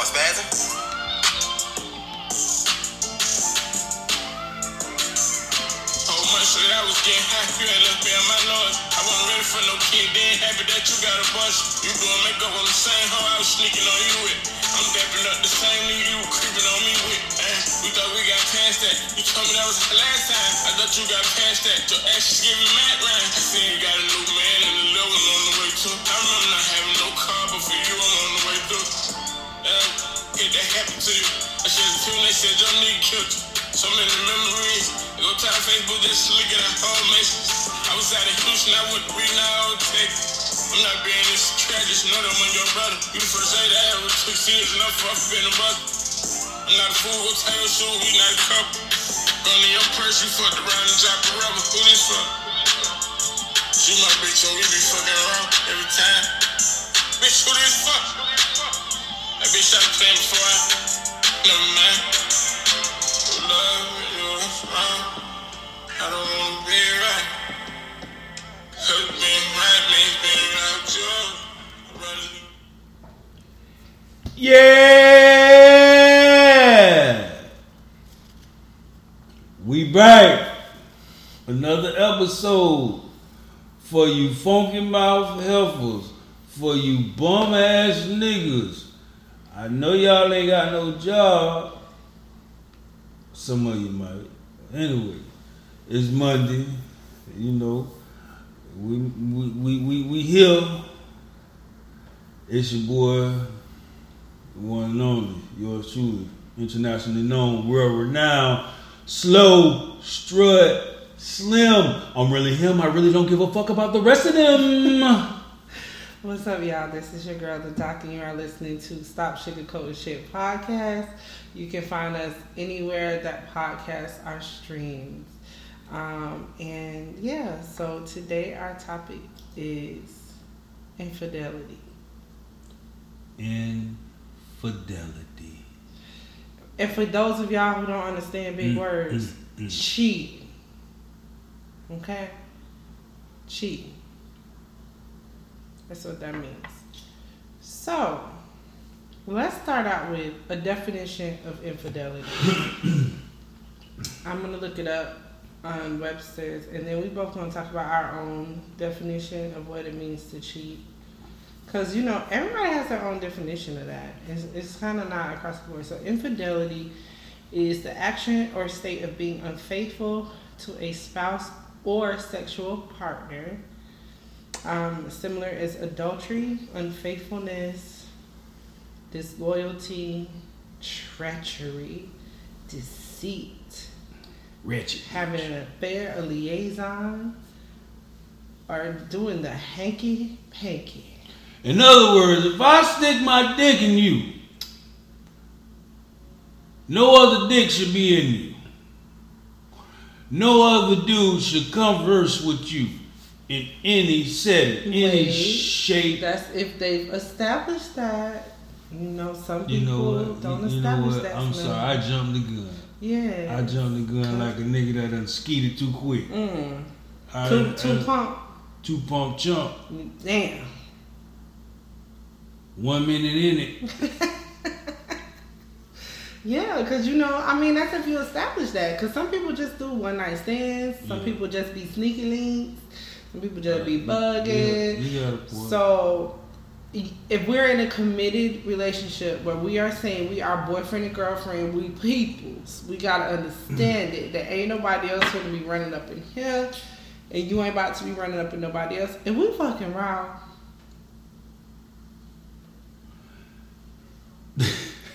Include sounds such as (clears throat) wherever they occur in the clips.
on, spazzing? So I was getting high, you had left me on my noise. I wasn't ready for no kid, then happy that you got a bus. You doing makeup on the same hoe I was sneaking on you with. I'm dapping up the same nigga you were creeping on me with. Eh? We thought we got past that. You told me that was the last time. I thought you got past that. Your ass is giving mad line. I seen you got a new man and a little one on the way too. I remember not having no car, but for you I'm get that happen to you. I should have tuned they said your nigga killed you. So many memories. Go try Facebook just to look at our whole messages. I was out in Houston, I went to read our old text. I'm not being this tragic, know that I'm your brother. You the first I ever took serious enough for us being a brother. I'm not a fool, go tell your shoe, we not a couple. Going in your purse, you fucked around and dropped a rubber. Who this for? She my bitch, and we be fucking around every time. Bitch, who this for? Before I. Mind. Love you. I don't wanna be right. Hurt me, me, Yeah! We back. Another episode for you funky mouth helpers, for you bum ass niggas. I know y'all ain't got no job. Some of you might. Anyway, it's Monday. You know, we we we we, we here. It's your boy, the one and only, yours truly, internationally known, world renowned, slow, strut, slim. I'm really him. I really don't give a fuck about the rest of them. What's up, y'all? This is your girl, the Doc, and you are listening to Stop Sugarcoating Shit podcast. You can find us anywhere that podcasts are streamed. Um, and yeah, so today our topic is infidelity. Infidelity. And for those of y'all who don't understand big Mm, words, mm, mm. cheat. Okay? Cheat. That's what that means. So, let's start out with a definition of infidelity. I'm to look it up on Webster's, and then we both to talk about our own definition of what it means to cheat. Because, you know, everybody has their own definition of that. It's, it's kind of not across the board. So, infidelity is the action or state of being unfaithful to a spouse or sexual partner. Um, similar is adultery, unfaithfulness, disloyalty, treachery, deceit, Wretched. having an affair, a liaison, or doing the hanky panky. In other words, if I stick my dick in you, no other dick should be in you. No other dude should converse with you in any setting, any shape. That's if they've established that. You know, some people You know don't You, you know establish what? that. I'm Slim. sorry, I jumped the gun. Yeah. I jumped the gun like a nigga that done skeeted too quick. Mm. I, Two, two I- pump. two pump chump. Damn. One minute in it. (laughs) Yeah, because you know, I mean, that's if you establish that. Because some people just do one night stands. Some Yeah. people just be sneaky links. Some people just be bugging. you got point. So, if we're in a committed relationship where we are saying we are boyfriend and girlfriend, we peoples, we gotta understand it. That ain't nobody else gonna be running up in here, and you ain't about to be running up in nobody else. And we fucking wrong.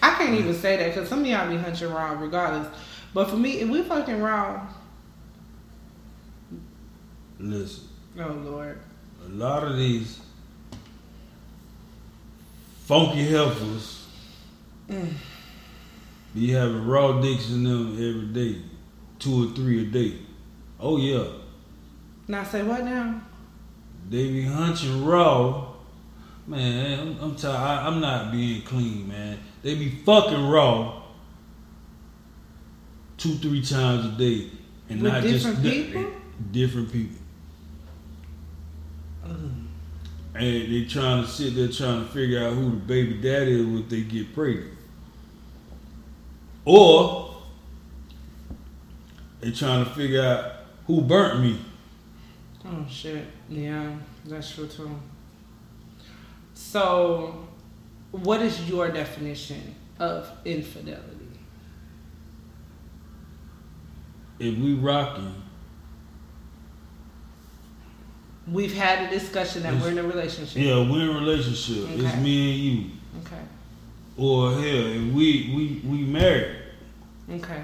I can't even say that because some of y'all be hunching wrong regardless. But for me, if we fucking wrong, Listen, oh lord, a lot of these funky heifers Mm. be having raw dicks in them every day, two or three a day. Oh yeah, now say what now? they be hunching raw. Man, I'm, I'm tired. I, I'm not being clean, man. They be fucking raw two, three times a day, and With not different just people? different people. (clears throat) and they trying to sit there trying to figure out who the baby daddy is if they get pregnant. Or they trying to figure out who burnt me. Oh shit. Yeah, that's true too. So, what is your definition of infidelity? If we rocking, We've had a discussion that we're in a relationship. yeah, we're in a relationship. It's me and you. Okay. Or hell, if we we we married. Okay.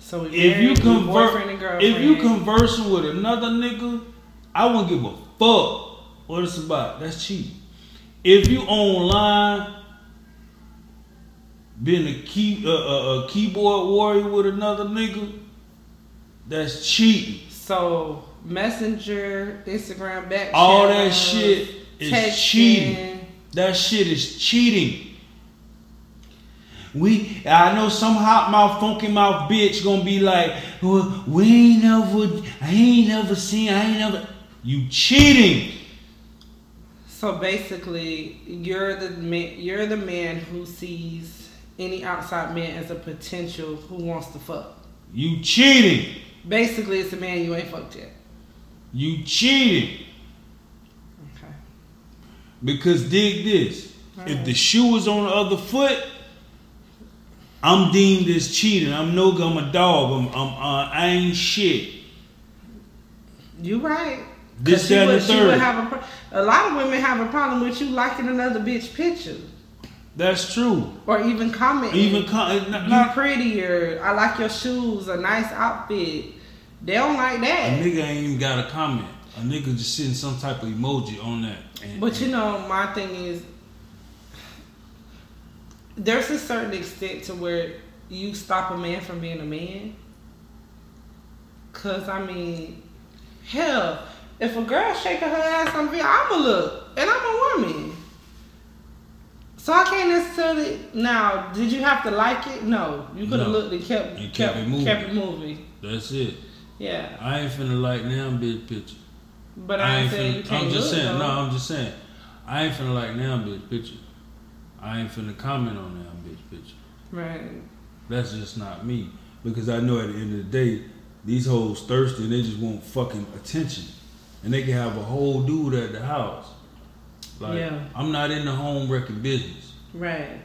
So If you convert, boyfriend and girlfriend. if you conversing with another nigga, I wouldn't give a fuck what it's about. That's cheap. If you online, being a key uh, a, a keyboard warrior with another nigga, that's cheating. so messenger, Instagram, back All that shit is texting. cheating. That shit is cheating. We, I know some hot mouth, funky mouth bitch gonna be like, well, we ain't never, I ain't never seen, I ain't never. You cheating. So basically, you're the man. You're the man who sees any outside man as a potential who wants to fuck. You cheating. Basically, it's a man you ain't fucked yet. You cheating. Okay. Because dig this. If the shoe is on the other foot, I'm deemed as cheating. I'm no I'm a dog. I'm, I'm uh, I ain't shit. You right. This, that, would, she would third. have a, pro- a lot of women have a problem with you liking another bitch picture That's true. or even comment. Even not, you not prettier. I like your shoes. A nice outfit. They don't like that. a nigga ain't even got a comment. A nigga just sitting some type of emoji on that. And, But you know, my thing is, there's a certain extent to where you stop a man from being a man. Cause I mean, hell, if a girl shaking her ass on video, I'ma look, and I'm a woman. So I can't necessarily. Now, did you have to like it? No, you could have No. looked and kept And kept kept it moving. kept it moving. that's it. Yeah, I ain't finna like now bitch picture. but I, ain't saying you finna, can't I'm just saying, though. no, I'm just saying. I ain't finna like now bitch picture. I ain't finna comment on now bitch picture. Right. That's just not me. Because I know at the end of the day, these hoes thirsty and they just want fucking attention. And they can have a whole dude at the house. Like Yeah. I'm not in the home wrecking business. Right.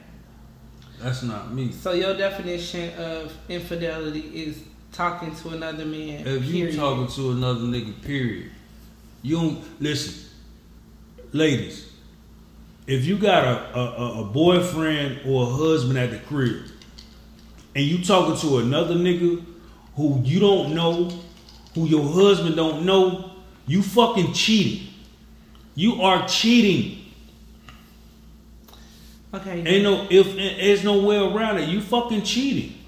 That's not me. So your definition of infidelity is talking to another man. If you period. talking to another nigga, period, you don't listen, ladies. If you got a, a, a boyfriend or a husband at the crib, and you talking to another nigga who you don't know, who your husband don't know, you fucking cheating. You are cheating. Okay. Ain't no if there's no way around it. You fucking cheating.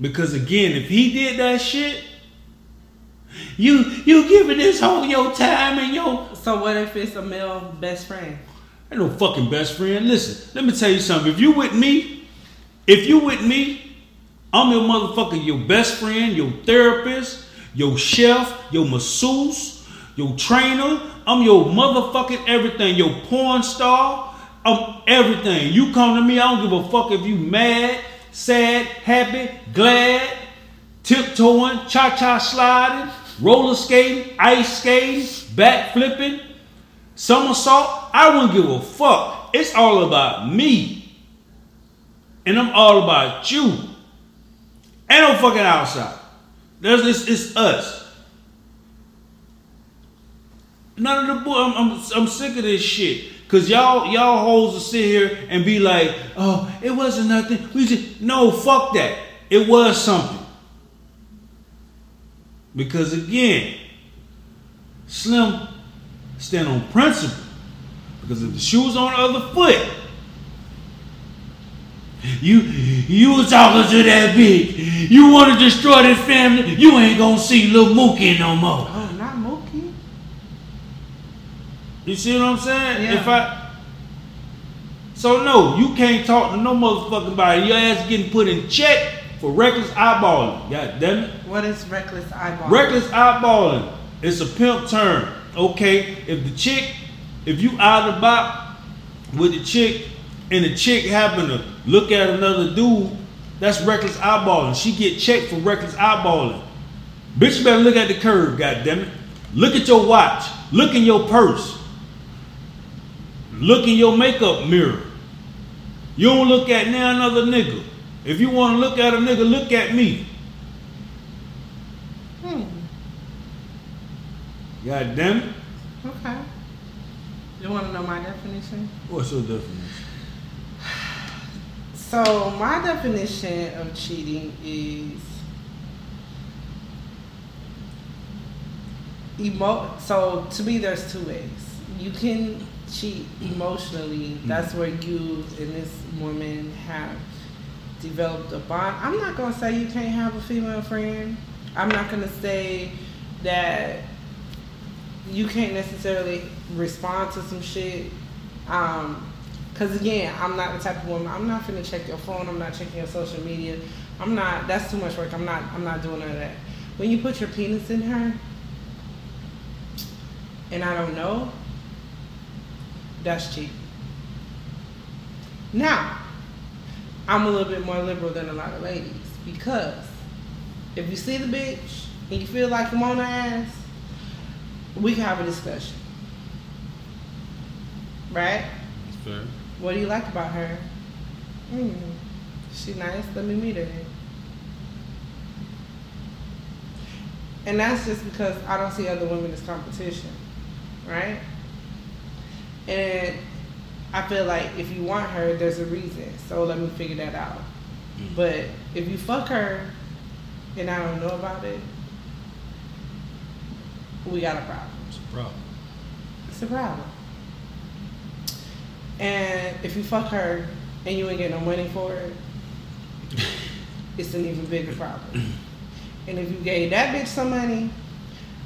Because again, if he did that shit, you you giving this whole your time and your so what if it's a male best friend? ain't no fucking best friend. Listen, let me tell you something. If you with me, if you with me, I'm your motherfucker, your best friend, your therapist, your chef, your masseuse, your trainer. I'm your motherfucking everything, your porn star. I'm everything. You come to me, I don't give a fuck if you mad, sad, happy, glad, tiptoeing, cha-cha sliding, roller skating, ice skating, back flipping, somersault. I wouldn't give a fuck. It's all about me. And I'm all about you. Ain't no fucking outside. There's this, it's us. None of the boy. I'm, I'm I'm sick of this shit. Cause y'all y'all hoes will sit here and be like, oh, it wasn't nothing. We just no fuck that. It was something. Because again, Slim stand on principle. Because if the shoe's on the other foot, you you was talking to that bitch. You want to destroy this family. You ain't gonna see little Mookie no more. Oh, not Mookie. You see what I'm saying? Yeah. If I so no, you can't talk to no motherfucking body. Your ass getting put in check for reckless eyeballing. God damn it. What is reckless eyeballing? Reckless eyeballing. It's a pimp turn. Okay, if the chick, if you out about with the chick, and the chick happen to look at another dude, that's reckless eyeballing. She get checked for reckless eyeballing. Bitch, you better look at the curve, it. Look at your watch. Look in your purse. Look in your makeup mirror. You don't look at now another nigga. If you want to look at a nigga, look at me. Hmm. God damn it. Okay. You want to know my definition? What's your definition? So my definition of cheating is emo. So to me, there's two ways. You can cheat emotionally. That's where you and this woman have developed a bond. I'm not gonna say you can't have a female friend. I'm not gonna say that you can't necessarily respond to some shit. Um, Cause again, I'm not the type of woman. I'm not gonna check your phone. I'm not checking your social media. I'm not. That's too much work. I'm not. I'm not doing none of that. When you put your penis in her, and I don't know, that's cheap. Now, I'm a little bit more liberal than a lot of ladies because if you see the bitch and you feel like I'm on her ass, we can have a discussion, right? That's fair. What do you like about her? Hmm, she nice. Let me meet her. And that's just because I don't see other women as competition, right? And I feel like if you want her, there's a reason. So let me figure that out. Mm. But if you fuck her and I don't know about it, we got a problem. It's a problem. It's a problem. And if you fuck her and you ain't get no money for it, (laughs) it's an even bigger problem. (clears throat) And if you gave that bitch some money,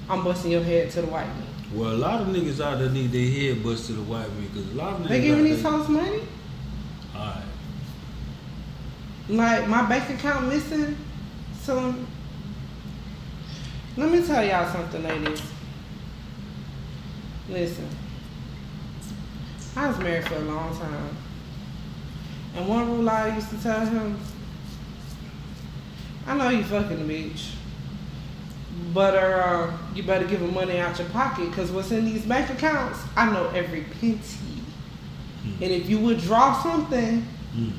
I'm busting your head to the white meat. Well, a lot of niggas out there need their head busted to the white man because a lot of niggas. They giving these hoes money? Alright. Like my bank account missing some. Let me tell y'all something, ladies. Listen, I was married for a long time, and one rule I used to tell him: I know you fucking a bitch, but uh, you better give her money out your pocket, cause what's in these bank accounts, I know every penny. And if you withdraw something, Mm.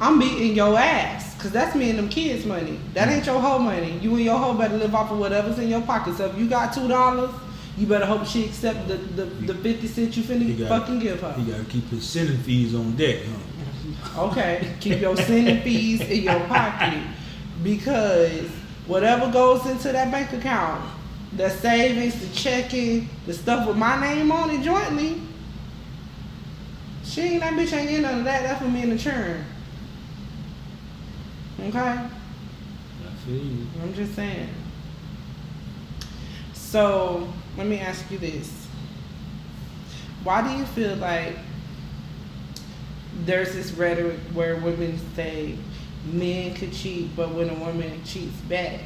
I'm beating your ass. Cause that's me and them kids' money. That ain't your whole money. You and your hoe better live off of whatever's in your pocket. So if you got two dollars, you better hope she accept the, the, the fifty cents you finna He got- fucking give her. He gotta keep his sending fees on deck, huh? Okay. Keep your sending fees in your pocket. Because whatever goes into that bank account, the savings, the checking, the stuff with my name on it jointly, she ain't that bitch ain't getting none of that. That's for me and the churn. Okay? I feel you. I'm just saying. So let me ask you this. Why do you feel like there's this rhetoric where women say men could cheat, but when a woman cheats back?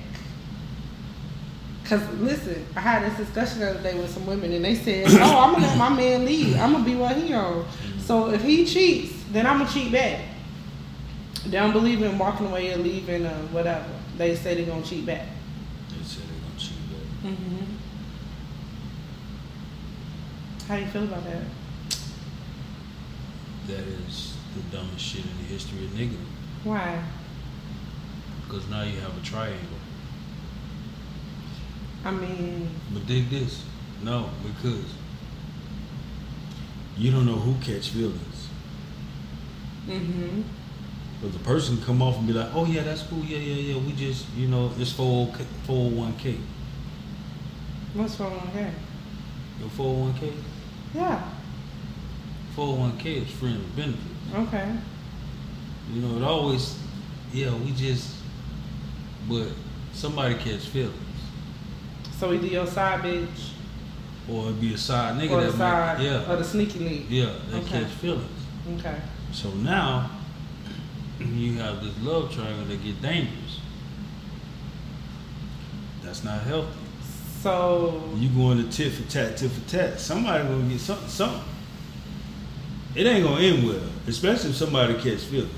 Cause listen, I had this discussion the other day with some women, and they said, (coughs) "Oh, I'm gonna let my man lead. I'm gonna be what he on. So if he cheats, then I'm gonna cheat back." They don't believe in walking away or leaving or whatever. They say they're gonna cheat back. They said they're gonna cheat back. Mm-hmm. How do you feel about that? That is the dumbest shit in the history of nigga. Why? Because now you have a triangle. I mean, But dig this. No, because you don't know who catch feelings. mm-hmm. But the person come off and be like, oh yeah, that's cool, yeah, yeah, yeah. We just, you know, it's 401k. What's wrong with that? Your 401k? Yeah. 401k is friends with benefits. Okay. You know, it always, yeah, we just, but somebody catch feelings. So either your side bitch Or it be a side nigga or that side might, yeah, or the sneaky link. yeah, they Okay. catch feelings. Okay. So now you have this love triangle that get dangerous. That's not healthy. So You going to tit for tat, tit for tat. Somebody gonna get something, something. It ain't gonna end well, especially if somebody catch feelings.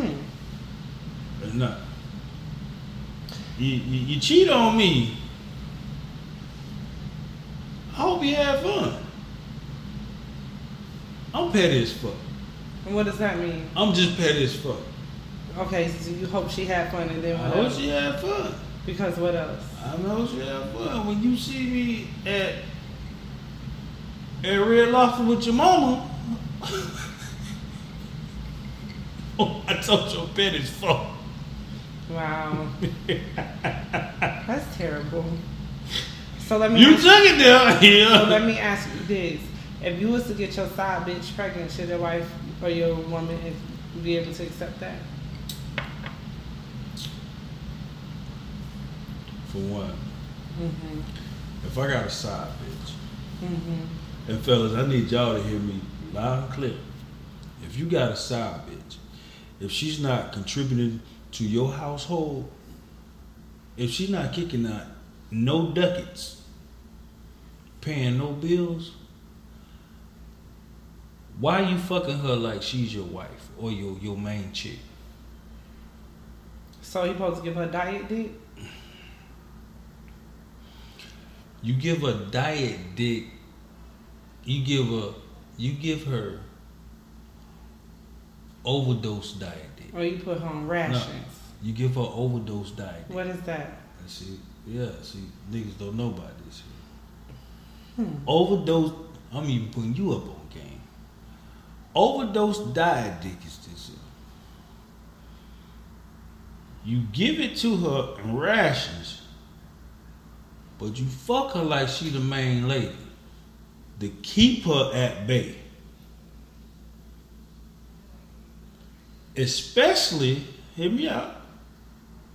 Hmm. It's not. You, you, you cheat on me. I hope you have fun. I'm petty as fuck. And what does that mean? I'm just petty as fuck. Okay, so you hope she had fun and then I what hope else? she have fun. Because what else? I know she have fun. When you see me at at Red Lobster with your mama, (laughs) (laughs) I told you I'm petty as fuck. Wow. (laughs) That's terrible. So let me You took it there, so yeah. let me ask you this. If you was to get your side bitch pregnant, should your wife or your woman be able to accept that? For one, Mm-hmm. if I got a side bitch, Mm-hmm. and fellas, I need y'all to hear me loud and clear. If you got a side bitch, if she's not contributing to your household, if she's not kicking out no ducats, paying no bills, why you fucking her like she's your wife or your, your main chick? So you supposed to give her diet dick? You give a diet dick. You give a you give her overdose diet. Or you put her on rations? You give her overdose diet. What is that? And See, yeah, see, niggas don't know about this. Hmm. Overdose. I'm even putting you up on game. Overdose diet dick is this. here. You give it to her in rations, but you fuck her like she the main lady to keep her at bay. Especially, hear me out,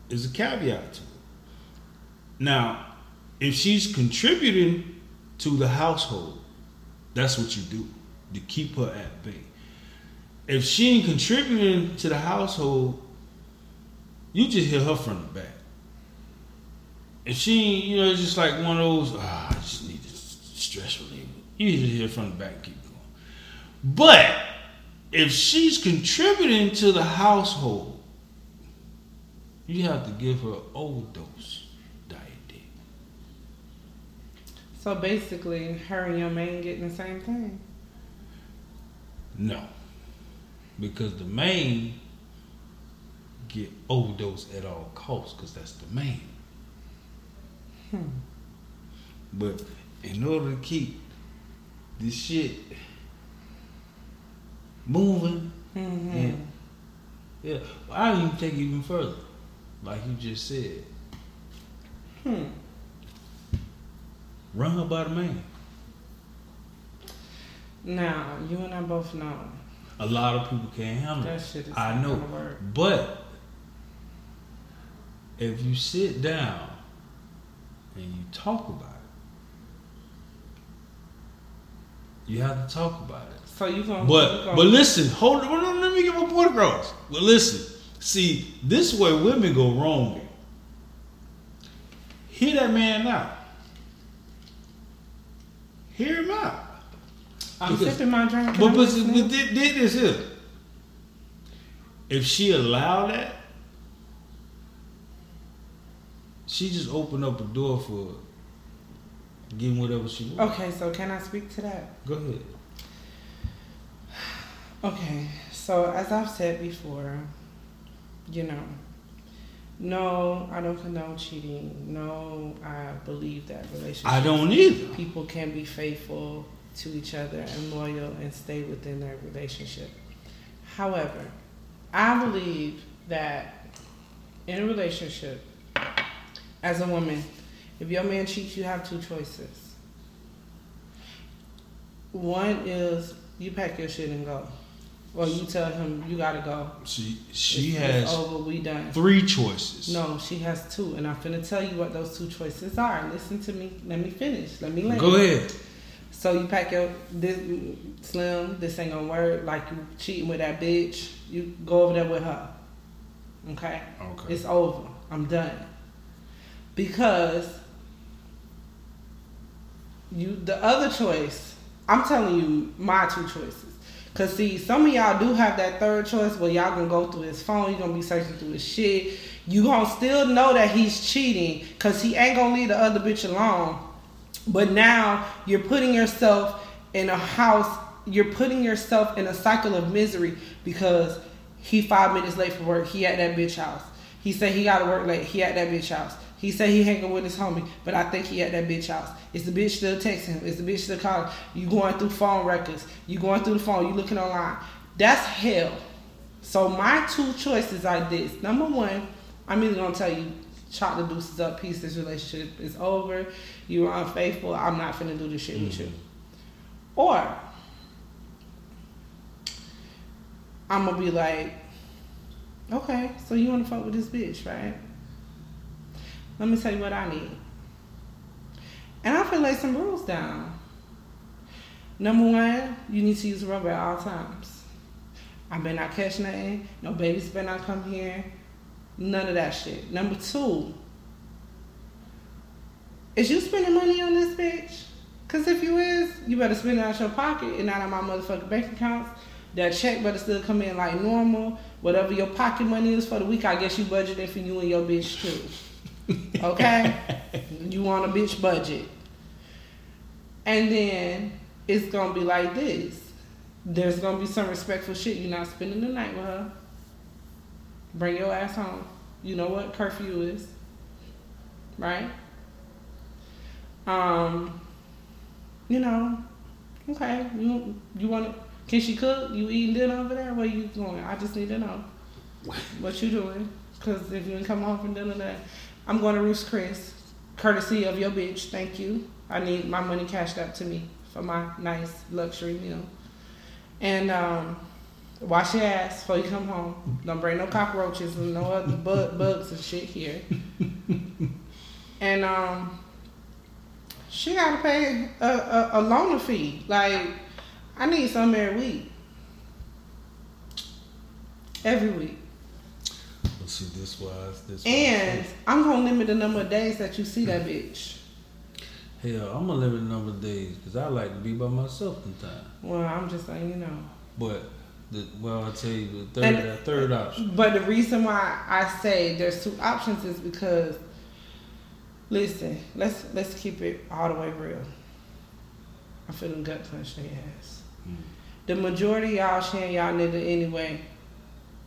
is a caveat to it. Now, if she's contributing to the household, that's what you do to keep her at bay. If she ain't contributing to the household, you just hit her from the back. If she you know, it's just like one of those, ah, I just need to stress reliever. You hit her from the back keep going. But if she's contributing to the household, you have to give her overdose diet dick. So basically, her and your man getting the same thing. No. Because the main get overdose at all costs because that's the main. Hmm. But in order to keep this shit moving, Mm-hmm. and yeah, I even take it even further. Like you just said, Hmm. run her by the man. Now, you and I both know A lot of people can't handle that shit is I know. work. But if you sit down and you talk about it, you have to talk about it. So you gonna? you But gonna but listen, hold on, let me get my point across. But listen, see, this is where women go wrong. Hear that man out. Hear him out. I'm because- sipping my drink. But but, did, did this here. If she allow that, she just opened up a door for getting whatever she wants. Okay, so can I speak to that? Go ahead. Okay, so as I've said before, you know, no, I don't condone cheating. No, I believe that relationships. I don't either. People can be faithful to each other and loyal and stay within their relationship. However, I believe that in a relationship, as a woman, if your man cheats, you have two choices. One is you pack your shit and go, or you tell him you gotta go. She she It's- it's has over. We done. three choices. No, she has two, and I'm finna tell you what those two choices are. Listen to me. Let me finish. Let me land. Go ahead. So you pack your this slim. This ain't gonna work. Like you cheating with that bitch. You go over there with her. Okay. Okay. It's over. I'm done. Because You the other choice. I'm telling you my two choices. Cause see, some of y'all do have that third choice where y'all gonna go through his phone, you gonna be searching through his shit. You gonna still know that he's cheating, cause he ain't gonna leave the other bitch alone. But now you're putting yourself in a house, you're putting yourself in a cycle of misery because he five minutes late for work. He at that bitch house. He said he gotta work late. He at that bitch house. He said he hanging with his homie, but I think he at that bitch house. Is the bitch still texting him? Is the bitch still calling? You going through phone records? You going through the phone? You looking online? That's hell. So my two choices are this. Number one, I'm either gonna tell you, chop the deuces up, peace. This relationship is over. You are unfaithful. I'm not finna do this shit mm-hmm. with you. Or I'm gonna be like, okay, so you wanna fuck with this bitch, right? Let me tell you what I need. And I feel lay some rules down. Number one, you need to use rubber at all times. I better not catch nothing. No babies better not come here. None of that shit. Number two, is you spending money on this bitch? Cause if you is, you better spend it out your pocket and not on my motherfucking bank accounts. That check better still come in like normal. Whatever your pocket money is for the week, I guess you budgeted for you and your bitch too. Okay? you want a bitch budget. And then it's gonna be like this. There's gonna be some respectful shit. You're not spending the night with her. Bring your ass home. You know what curfew is. Right? Um, you know, okay, you you wanna can she cook? You eating dinner over there? Where you going? I just need to know (laughs) what you doing. Cause if you ain't come home from dinner, that I'm going to Ruth's Chris, courtesy of your bitch. Thank you. I need my money cashed up to me for my nice luxury meal. And um, wash your ass before you come home. Don't bring no cockroaches and no other (laughs) bug, bugs and shit here. (laughs) and um, she got to pay a, a, a loaner fee. Like, I need some every week. Every week see this wise, this And wise. I'm gonna limit the number of days that you see that (laughs) bitch. Hell, I'm gonna limit the number of days because I like to be by myself sometimes. Well, I'm just saying, you know. But the, well, I tell you the third, and, third option. But the reason why I say there's two options is because, listen, let's let's keep it all the way real. I'm feeling gut punch in your ass. Mm. The majority y'all sharing y'all nigga anyway.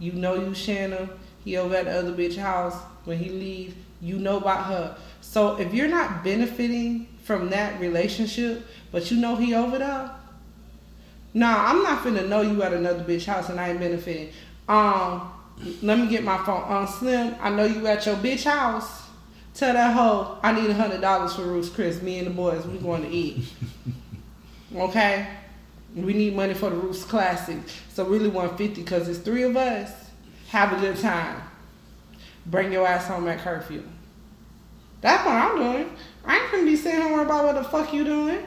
You know you sharing them. He over at the other bitch house. When he leave, you know about her. So if you're not benefiting from that relationship, but you know he over there, nah, I'm not finna know you at another bitch house and I ain't benefiting. Um, let me get my phone. Um, Slim, I know you at your bitch house. Tell that hoe I need a hundred dollars for Ruth's Chris. Me and the boys, we going to eat. (laughs) okay, we need money for the Ruth's Classic. So really 150 because it's three of us have a good time. Bring your ass home at curfew. That's what I'm doing. I ain't gonna be sitting here worrying about what the fuck you doing.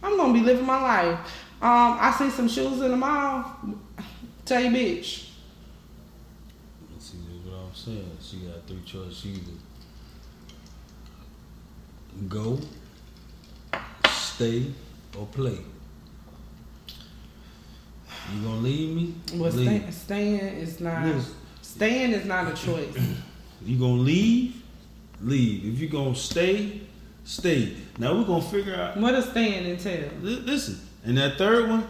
I'm gonna be living my life. Um, I see some shoes in the mall. Tell you, bitch. See, what I'm saying. She got three choices. Either go, stay, or play. You gonna leave me? Well, leave. Stay, staying is not. Staying is not a choice. you gonna leave? Leave. If you gonna stay, stay. Now we're gonna figure out what does staying entail. listen, and that third one.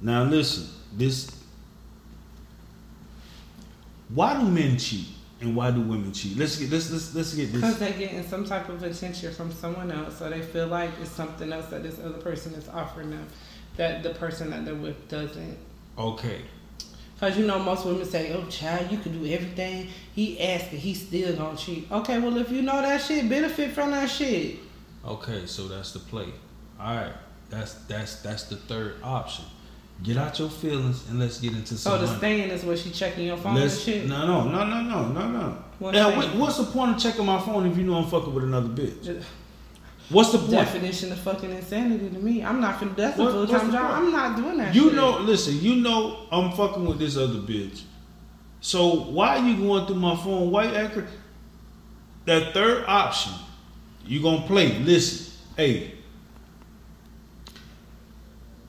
Now listen, this. Why do men cheat and why do women cheat? Let's get let's let's let's get this. Because they're getting some type of attention from someone else, so they feel like it's something else that this other person is offering them that the person that they're with doesn't. Okay. Cause you know most women say, "Oh, child, you can do everything." He asking, he still gonna cheat. Okay, well if you know that shit, benefit from that shit. Okay, so that's the play. All right, that's that's that's the third option. Get out your feelings and let's get into oh, some. So the staying is what she checking your phone let's, and shit. No, no, no, no, no, no, no. What what's the point of checking my phone if you know I'm fucking with another bitch? Uh, What's the point? definition of fucking insanity to me? I'm not finna. That's a full time job. I'm not doing that. You shit. know, listen. You know, I'm fucking with this other bitch. So why are you going through my phone? Why you acting? That third option, you gonna play. Listen, hey,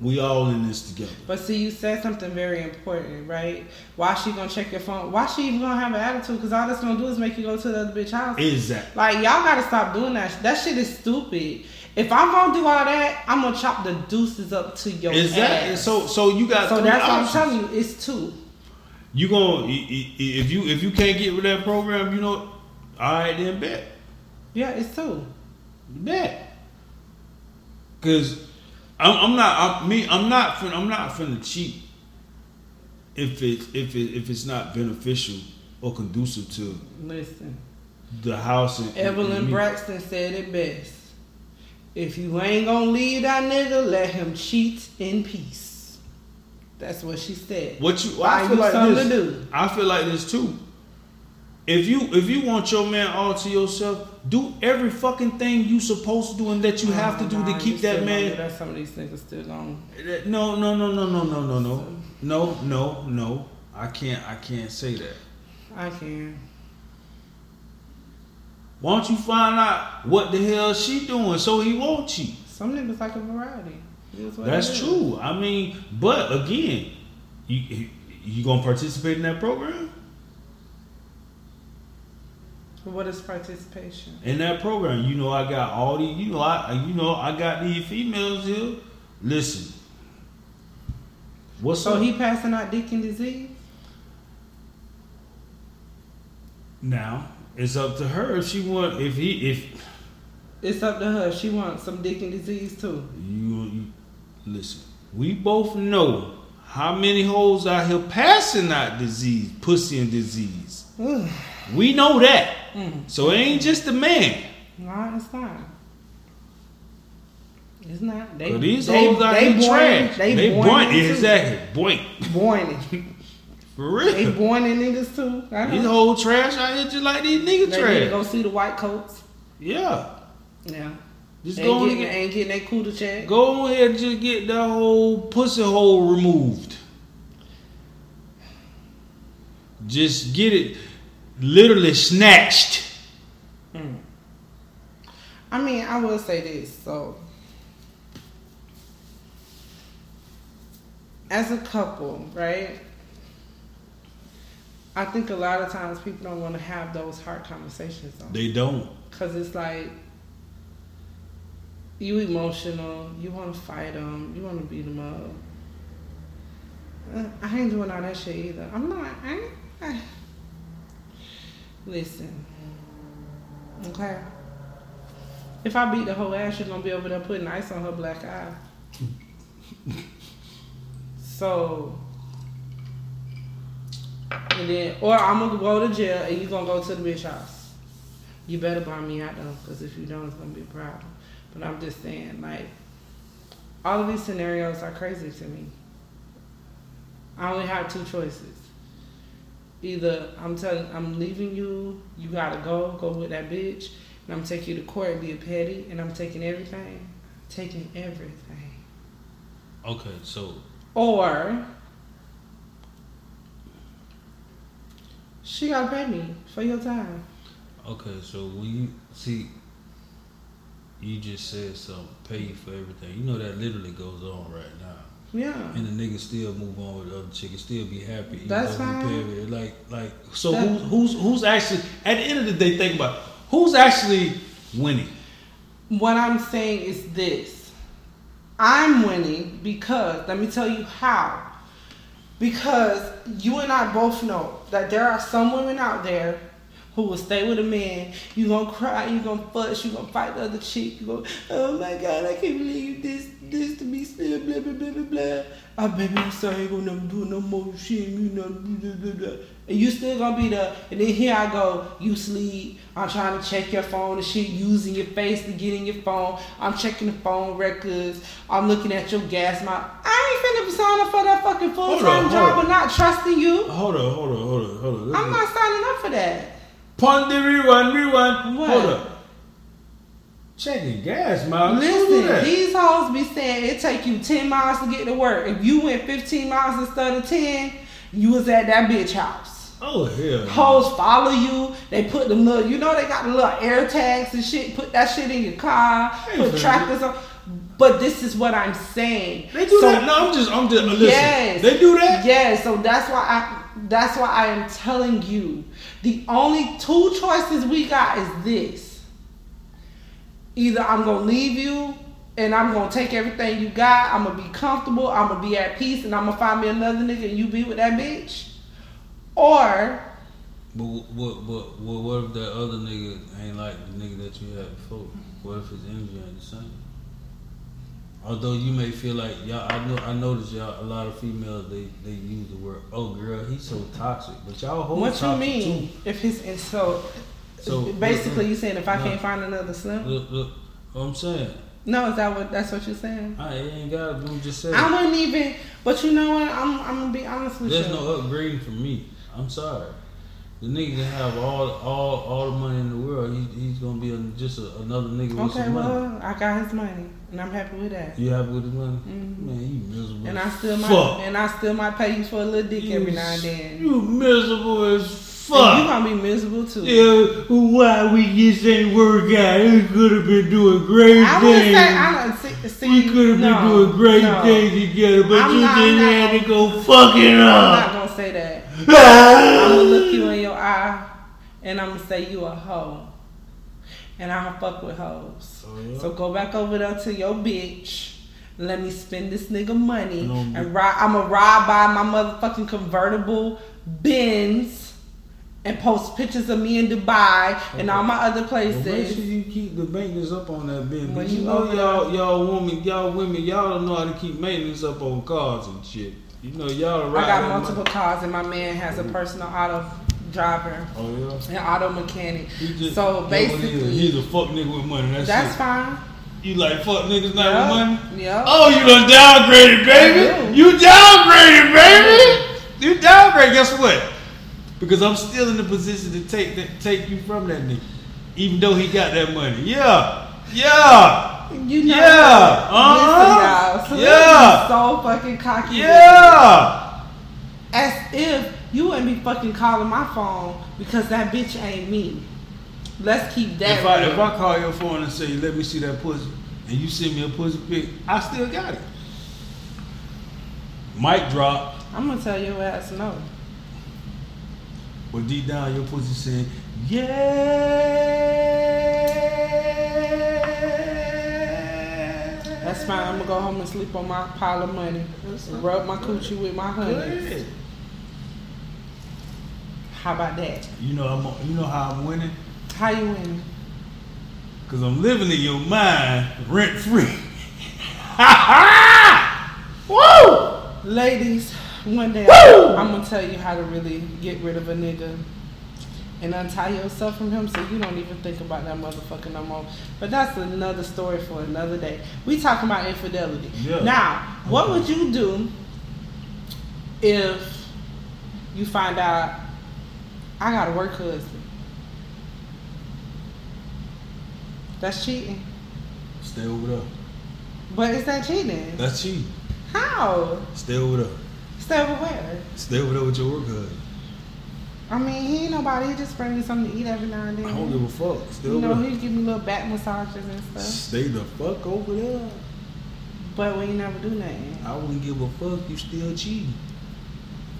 We all in this together. But see, you said something very important, right? Why she gonna check your phone? Why she even gonna have an attitude? Because all that's gonna do is make you go to the other bitch house. Exactly. Like y'all gotta stop doing that. That shit is stupid. If I'm gonna do all that, I'm gonna chop the deuces up to your Exactly. ass. So so you got so that's what I'm telling you. It's two. You gonna if you if you can't get with that program, you know, all right then bet Yeah, it's two. bet. Cause I'm, I'm not I'm, me I'm not fin, I'm not finna cheat if it's if it if it's not beneficial or conducive to Listen, the house and and Evelyn me. Braxton said it best. If you ain't gonna leave that nigga, let him cheat in peace. That's what she said. What you Find I feel you like this. I feel like this too. If you if you want your man all to yourself, do every fucking thing you supposed to do and that you have to do Nah, to keep that man. That some of these niggas still gonna. No, no, no, no, no, no, no, no, no, no, no. I can't. I can't say that. I can. Why don't you find out what the hell she doing so he won't cheat? Some niggas like a variety. It is what it That's true. I mean, but again, you you gonna participate in that program? What is participation? in that program. You know, I got all these. You know, I you know I got these females here. Listen, what's So up he passing out dick and disease? now? It's up to her if she want. If he if It's up to her. She wants some dick and disease too. you, you listen, we both know how many hoes out here passing out disease, pussy and disease. We know that. Mm. So it ain't just the man. No, it's not. It's not. They, these they, hoes out they born, trash. They, They born, born exactly. Boy, Born in. (laughs) for They born in niggas too. I These whole trash out here just like these niggas They need to trash. go see the white coats. Yeah. Yeah. Just ain't go on getting, and get, ain't getting that cooter check. go ahead and just get that whole pussy hole removed. Just get it literally snatched. I mean, I will say this. So, as a couple, right? I think a lot of times people don't want to have those hard conversations though. They don't. Cause it's like you emotional, you want to fight them, you want to beat them up. Uh, I ain't doing all that shit either. I'm not. I, ain't, I listen. Okay. If I beat the whole ass, you're gonna be over there putting ice on her black eye. so. And then, or I'm gonna go to jail and you gonna go to the bitch house. You better buy me out though, because if you don't, it's gonna be a problem. But I'm just saying, like, all of these scenarios are crazy to me. I only have two choices. Either I'm telling, I'm leaving you, you gotta go, go with that bitch, and I'm taking you to court and be a petty, and I'm taking everything, taking everything. Okay, so Or she gotta pay me for your time. okay, so when you see you just said something, pay you for everything. You know that literally goes on right now. Yeah. And the nigga still move on with the other chick and still be happy. That's he fine. Like like so That- who's who's who's actually at the end of the day think about who's actually winning? What I'm saying is this. I'm winning because, let me tell you how. Because you and I both know that there are some women out there who will stay with a man. You gonna cry, you gonna fuss, you gonna fight the other chick. You go, oh my god, I can't believe this, this to me still, blah blah blah blah blah. Oh baby, I'm sorry, ain't gonna do no more shit. You know, blah blah blah. blah. And you still gonna be there. And then here I go, you sleep. I'm trying to check your phone and shit, using your face to get in your phone. I'm checking the phone records. I'm looking at your gas mouth. I ain't finna sign up for that fucking full time job, but not trusting you. Hold on, hold on, hold on, hold on. I'm not signing up for that. Pon the rewind, rewind. What? Hold up. Checking gas miles. Listen, these hoes be saying it take you 10 miles to get to work. If you went 15 miles instead of 10, you was at that bitch house. Oh hell. no. Hoes follow you. They put them little, you know, they got the little air tags and shit. Put that shit in your car. Hey, Put trackers on. But this is what I'm saying. They do So- that. No, I'm just, I'm just. Listen, Yes. They do that. Yes, so that's why I that's why I am telling you the only two choices we got is this. Either I'm gonna leave you and I'm gonna take everything you got, I'm gonna be comfortable, I'm gonna be at peace, and I'm gonna find me another nigga and you be with that bitch. Or But what, what, what, what if that other nigga ain't like the nigga that you had before? What if his energy ain't the same? Although you may feel like y'all, I know, I noticed y'all. A lot of females they they use the word, "Oh, girl, he's so toxic," but y'all hold what you mean? If his and so, So, basically you saying if I no. can't find another too. slim? Look, look, what I'm saying, No, is that what that's what you're saying? I ain't got to do just say. I wouldn't even but you know what? I'm I'm gonna be honest with There's you. There's no upgrading for me. I'm sorry. The nigga can have all all all the money in the world. He, he's gonna be a, just a, another nigga with Okay, some money. well, I got his money, and I'm happy with that. You happy with his money? Mhm. Man, you miserable. And I still might, and I still might pay you for a little dick every now and then. You miserable as And you fuck. gonna be miserable too. Yeah, why we just ain't work out? We could have been doing great I things. say I don't see. see we could have no, been doing great no. things together, but I'm you not- not have to go fuck up. I'm not gonna say that. (laughs) I'm gonna look you in and I'm gonna say you a hoe, and I don't fuck with hoes. Oh, yeah? So go back over there to your bitch. Let me spend this nigga money No, and ride. I'm gonna ride by my motherfucking convertible Benz and post pictures of me in Dubai and all my other Well, make sure places. you keep the maintenance up on that bin. When But you, you know y'all y'all women y'all women y'all don't know how to keep maintenance up on cars and shit. You know y'all I got multiple money. cars and my man has a mm. personal auto driver Oh yeah. and auto mechanic. He just, So he basically, he's a fuck nigga with money. That's, that's fine. You like fuck niggas not Yeah. with money? Yeah. Oh, you done downgraded, baby. You downgraded, baby. You downgraded. Guess what? Because I'm still in the position to take that, take you from that nigga, even though he got that money. Yeah, yeah, You know, Yeah, listen, uh-huh. Yeah. so fucking cocky. yeah. As if you wouldn't be fucking calling my phone because that bitch ain't me. Let's keep that. If I if I call your phone and say, "Let me see that pussy," and you send me a pussy pic, I still got it. Mic drop. I'm gonna tell your ass no. But deep down, your pussy saying, yeah. That's fine. I'm gonna go home and sleep on my pile of money. Rub my coochie with my honey. How about that? You know, I'm. You know how I'm winning, How you winning? cause I'm living in your mind rent free. (laughs) Woo! Ladies, one day I'm gonna tell you how to really get rid of a nigga and untie yourself from him so you don't even think about that motherfucker no more. But that's another story for another day. We talking about infidelity. Yeah. Now, what would you do if you find out I got a work husband? That's cheating. Stay over there. But is that cheating? That's cheating. How? Stay over there. Stay over where? Stay over there with your work husband. I mean, he ain't nobody. He just bring me something to eat every now and then. I don't give a fuck. Stay you know, he give me little back massages and stuff. Stay the fuck over there. But we ain't never do nothing. I wouldn't give a fuck. You still cheating.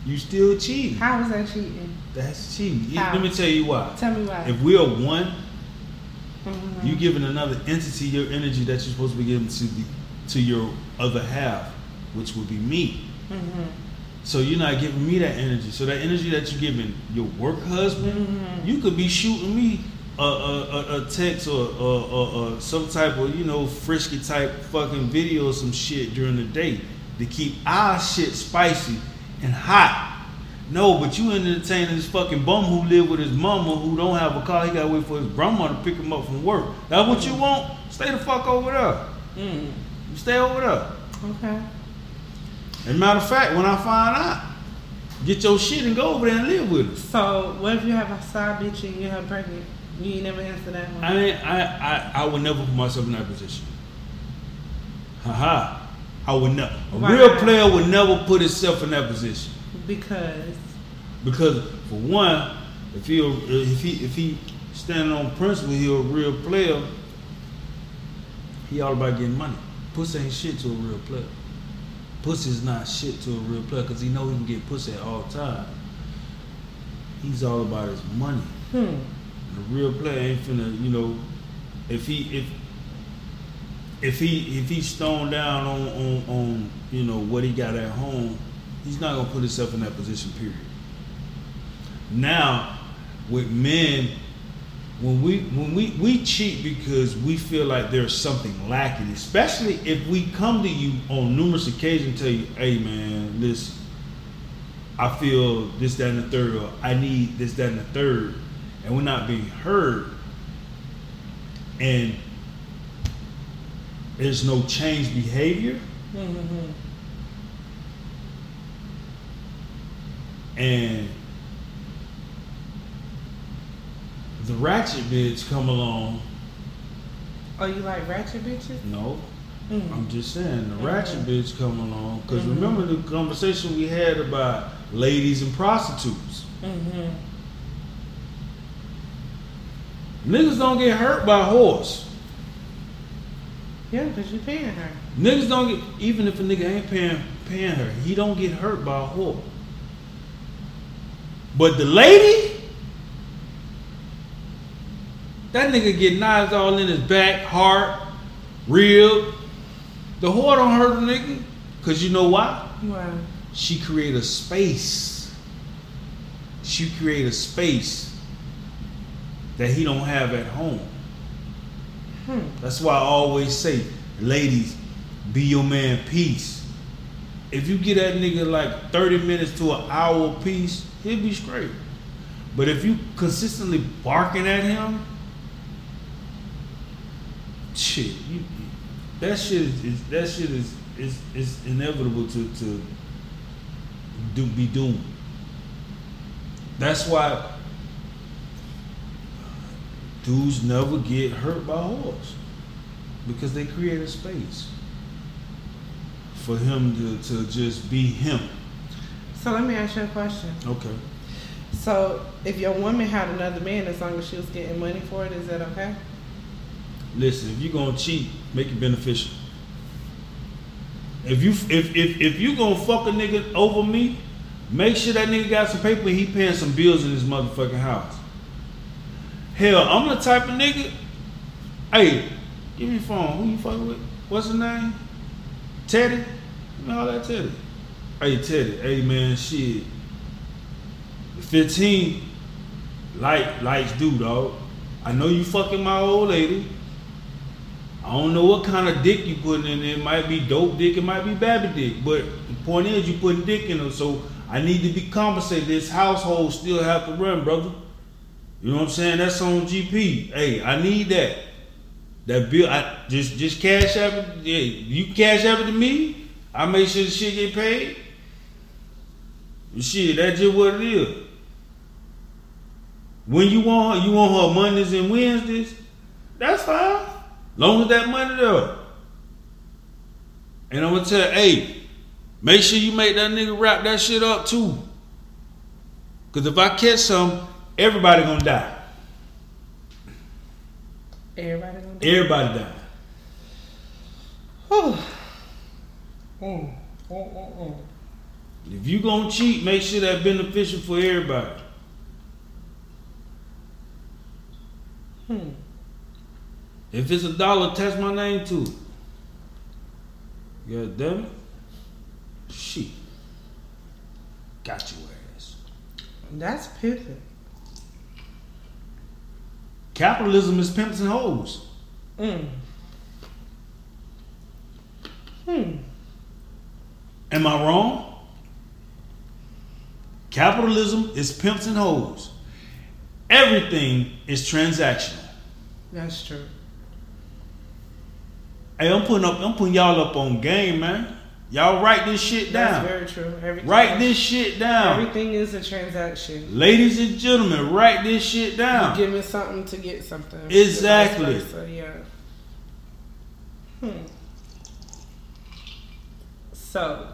You still cheating. How is that cheating? That's cheating. How? Let me tell you why. Tell me why. If we are one, Mhm. you giving another entity your energy that you're supposed to be giving to the to your other half, which would be me. Mm-hmm. So you're not giving me that energy. So that energy that you're giving your work husband, Mhm. you could be shooting me a, a, a, a text or, or, or, or some type of you know frisky type fucking video or some shit during the day to keep our shit spicy and hot. No, but you entertaining this fucking bum who live with his mama who don't have a car. He gotta wait for his grandma to pick him up from work. That what you want? Stay the fuck over there. Mm. You stay over there. Okay. And matter of fact, when I find out, get your shit and go over there and live with us. So what if you have a side bitch and you have her pregnant? You ain't never answer that one. I ain't, I, I I would never put myself in that position. Haha. I would never. A Why real player would never put himself in that position because because, for one, if he if he if he standing on principle, he a real player. He all about getting money. pussy ain't shit to a real player. Pussy's not shit to a real player because he know he can get pussy at all time. He's all about his money. Hmm. The real player ain't finna, you know, if he if if he if he's stoned down on, on on you know what he got at home, he's not gonna put himself in that position. Period. Now, with men, when we when we we cheat because we feel like there's something lacking, especially if we come to you on numerous occasions and tell you, "Hey, man, listen, I feel this, that, and the third, or I need this, that, and the third, and we're not being heard, and there's no change behavior, Mm-hmm. and the ratchet bitch come along. Oh, you like ratchet bitches? No, Mm. I'm just saying the ratchet Mhm. bitch come along because Mhm. remember the conversation we had about ladies and prostitutes. Mm-hmm. Niggas don't get hurt by a horse. Yeah, because you paying her. Niggas don't get even if a nigga ain't paying paying her, he don't get hurt by a whore. But the lady, that nigga get knives all in his back, heart, rib. The whore don't hurt a nigga, cause you know why? Wow. She create a space. She create a space that he don't have at home. That's why I always say, ladies, be your man peace. If you get that nigga like 30 minutes to an hour peace, he'll be straight. But if you consistently barking at him, shit, you, that shit is, is that shit is is, is inevitable to to do, be doomed. That's why dudes never get hurt by a horse because they create a space for him to, to just be him. So let me ask you a question. Okay. So if your woman had another man, as long as she was getting money for it, is that okay? Listen, if you're gonna cheat, make it beneficial. If you if if if you gonna fuck a nigga over me, make sure that nigga got some paper and he paying some bills in his motherfucking house. Hell, I'm the type of nigga. Hey, give me your phone. Who you fucking with? What's his name? Teddy. You know that Teddy. Hey Teddy. Hey man, shit. 15 light lights do dog. I know you fucking my old lady. I don't know what kind of dick you putting in there. It might be dope dick, it might be baby dick. But the point is you putting dick in her, so I need to be compensated. This household still have to run, brother. You know what I'm saying? That's on GP. Hey, I need that. That bill, I just just cash app it. Yeah, you cash app it to me. I make sure the shit get paid. Shit, that's just what it is. When you want her, you want her Mondays and Wednesdays, that's fine. Long as that money there. And I'm gonna tell, hey, make sure you make that nigga wrap that shit up too. Cause if I catch some, everybody gonna die. Everybody gonna do Everybody die. Mm. Mm, mm. If you gonna cheat, make sure that beneficial for everybody. Hmm. If it's a dollar, attach my name to it. God damn it. Shit. Got your ass. That's pimping. Capitalism is pimps and hoes. Mm. Hmm. Am I wrong? Capitalism is pimps and hoes. Everything is transactional. That's true. Hey, I'm putting up, I'm putting y'all up on game, man. Y'all write this shit down. That's very true. Everything Write this shit down. Everything is a transaction. Ladies and gentlemen, write this shit down. Giving something to get something. Exactly. Versa, yeah. Hmm. So,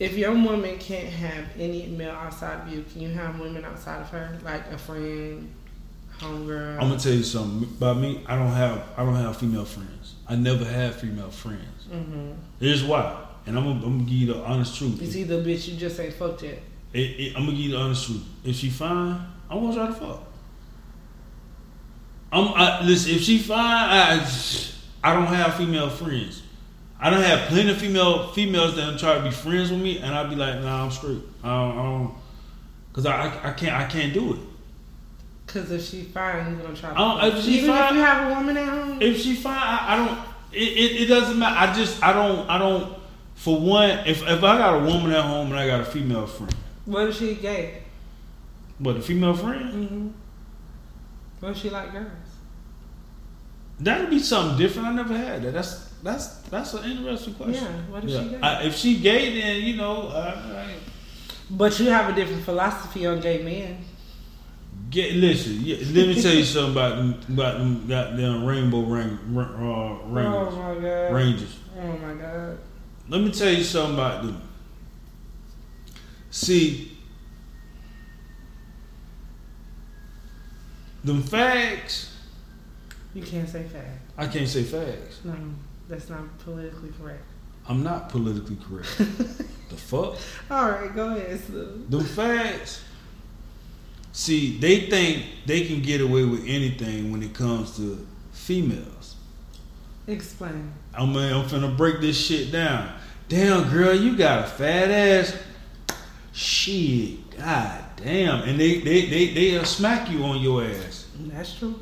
if your woman can't have any male outside of you, can you have women outside of her, like a friend, homegirl. I'm gonna tell you something about me. I don't have I don't have female friends. I never had female friends. mm-hmm. Here's why, and I'm gonna, I'm gonna give you the honest truth. It's either bitch you just ain't fucked yet. It, it, I'm gonna give you the honest truth. If she fine, I want try to fuck. I'm I, listen. If she fine, I I don't have female friends. I don't have plenty of female females that try to be friends with me, and I'd be like, Nah, I'm straight. I don't, I don't cause I, I I can't I can't do it. Cause if she fine, you gonna try. To if she Even if you have a woman at home. If she fine, I, I don't. It, it, it doesn't matter. I just I don't I don't. For one, if if I got a woman at home and I got a female friend, what if she gay? but a female friend, Mm-hmm. What if she like girls? that'd be something different. I never had that. That's that's that's an interesting question. Yeah. What if Yeah. she gay? I, if she gay, then you know, I, I, but you have a different philosophy on gay men. Get listen. Yeah, let me tell you (laughs) something about them about them goddamn rainbow ring, uh, Oh rangers. my god. Rangers. Oh my god. Let me tell you something about them. See, them fags. You can't say fag. I can't say fags. No, that's not politically correct. I'm not politically correct. (laughs) the fuck? All right, go ahead. Sue. Them fags. See, they think they can get away with anything when it comes to females. Explain. I'm, I'm finna break this shit down. Damn, girl, you got a fat ass. Shit, god damn. And they they they they'll smack you on your ass. That's true.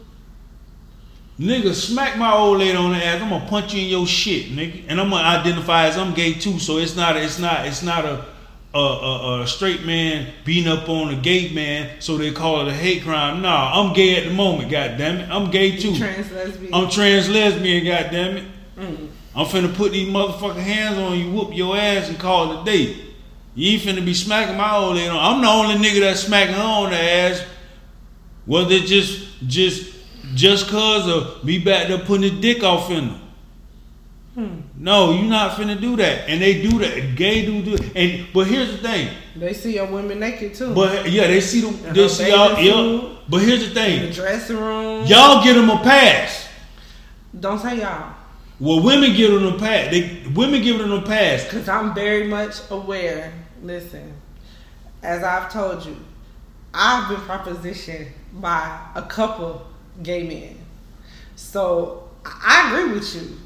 Nigga, smack my old lady on the ass. I'm gonna punch you in your shit, nigga. And I'm gonna identify as I'm gay too. So it's not it's not it's not a a, a, a straight man beating up on a gay man, so they call it a hate crime. Nah, I'm gay at the moment, god damn it. I'm gay too. Trans lesbian. I'm trans lesbian, god damn it. Mm. I'm finna put these motherfucking hands on you, whoop your ass, and call it a day. You ain't finna be smacking my old lady on. I'm the only nigga that's smacking her on the ass. Whether it's just just just cause of me back there putting the dick off in her. Hmm. No, you're not finna do that. And they do that. Gay do do it. And but here's the thing. They see your women naked too. But yeah, they see the And they see y'all. Yeah. But here's the in thing. the dressing room. Y'all get them a pass. Don't say y'all. Well, women give them a pass. They women give them a pass. Because I'm very much aware. Listen, as I've told you, I've been propositioned by a couple gay men. So I agree with you.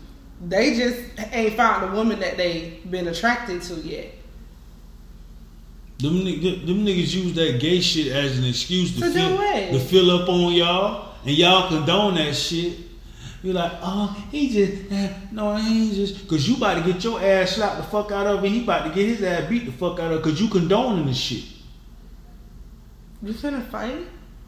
They just ain't found the woman that they been attracted to yet. Them, them niggas use that gay shit as an excuse to, To fill, to fill up on y'all, and y'all condone that shit. You're like, oh, he just, eh, no, he just, cause you about to get your ass slapped the fuck out of, and he about to get his ass beat the fuck out of, cause you condoning the shit. You finna fight?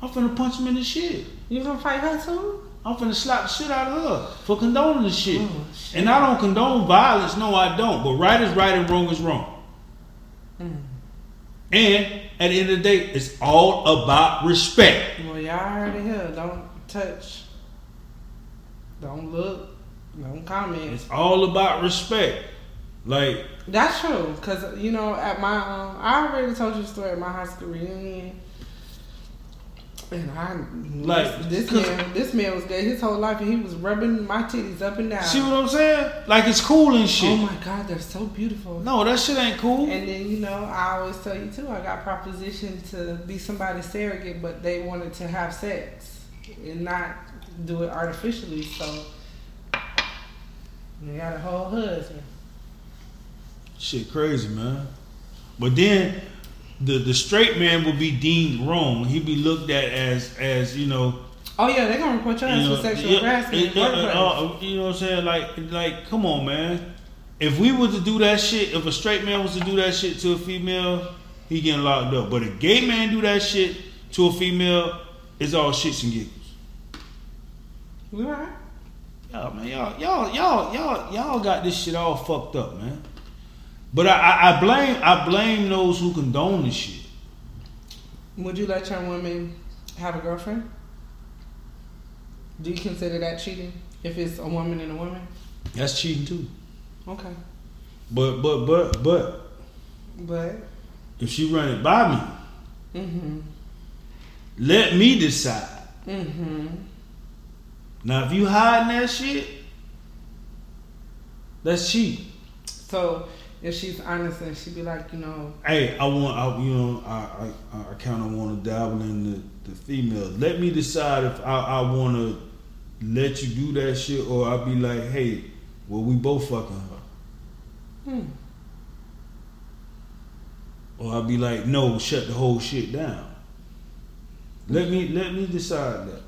I'm finna punch him in the shit. You gonna fight her too? I'm finna slap the shit out of her for condoning the shit. Oh, shit. And I don't condone violence, no, I don't. But right is right and wrong is wrong. Mm. And at the end of the day, it's all about respect. Well, y'all heard it here. Don't touch. Don't look. Don't comment. It's all about respect. Like, That's true, cause you know at my um, I already told you the story at my high school reunion, and I Like, this man this man was gay his whole life, and he was rubbing my titties up and down. see what I'm saying? Like, it's cool and shit. oh my god, they're so beautiful. no, that shit ain't cool. And then you know I always tell you too. I got propositioned to be somebody's surrogate, but they wanted to have sex and not do it artificially. So they got a whole husband. Shit crazy, man. But then the the straight man will be deemed wrong. He'd be looked at as as, you know, Oh yeah, they're gonna report your you know, for sexual yeah, harassment. in the uh, uh, yeah, uh, uh, you know what I'm saying? Like like come on, man. If we were to do that shit, if a straight man was to do that shit to a female, he getting locked up. But a gay man do that shit to a female, it's all shits and giggles. You alright? Y'all, man, y'all, y'all, y'all, y'all, y'all got this shit all fucked up, man. But I, I, blame, I blame those who condone this shit. Would you let your woman have a girlfriend? Do you consider that cheating? If it's a woman and a woman? That's cheating too. Okay. But, but, but, but, But if she run it by me, mm-hmm. let me decide Mm-hmm. Now, if you hiding that shit, that's cheating. So if she's honest and she'd be like, you know, Hey, I want, I, you know, I, I, I kind of want to dabble in the, the females. Let me decide if I, I want to let you do that shit, or I'll be like, hey, well, we both fucking her. hmm, Or I'll be like, no, shut the whole shit down. Let me let me decide that.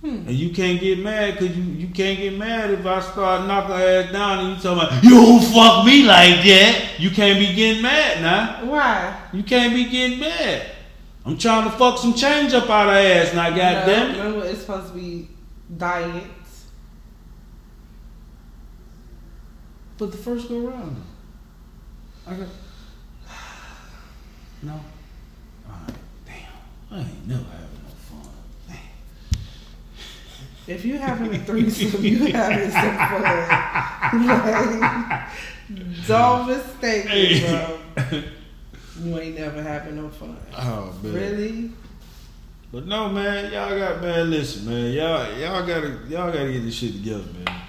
Hmm. And you can't get mad because you, you can't get mad if I start knocking her ass down and you talking about, you don't fuck me like that. You can't be getting mad now. Why? You can't be getting mad. I'm trying to fuck some change up out of ass now, No, goddamn it. Remember, it's supposed to be diets. But the first go around. I got. (sighs) No. Alright, damn. I ain't never having no fun. Damn. If you having a threesome, you having some fun. like, don't mistake me, bro. You ain't never having no fun. Oh man. Really? But no man, y'all got man, listen, man, y'all y'all gotta y'all gotta get this shit together, man.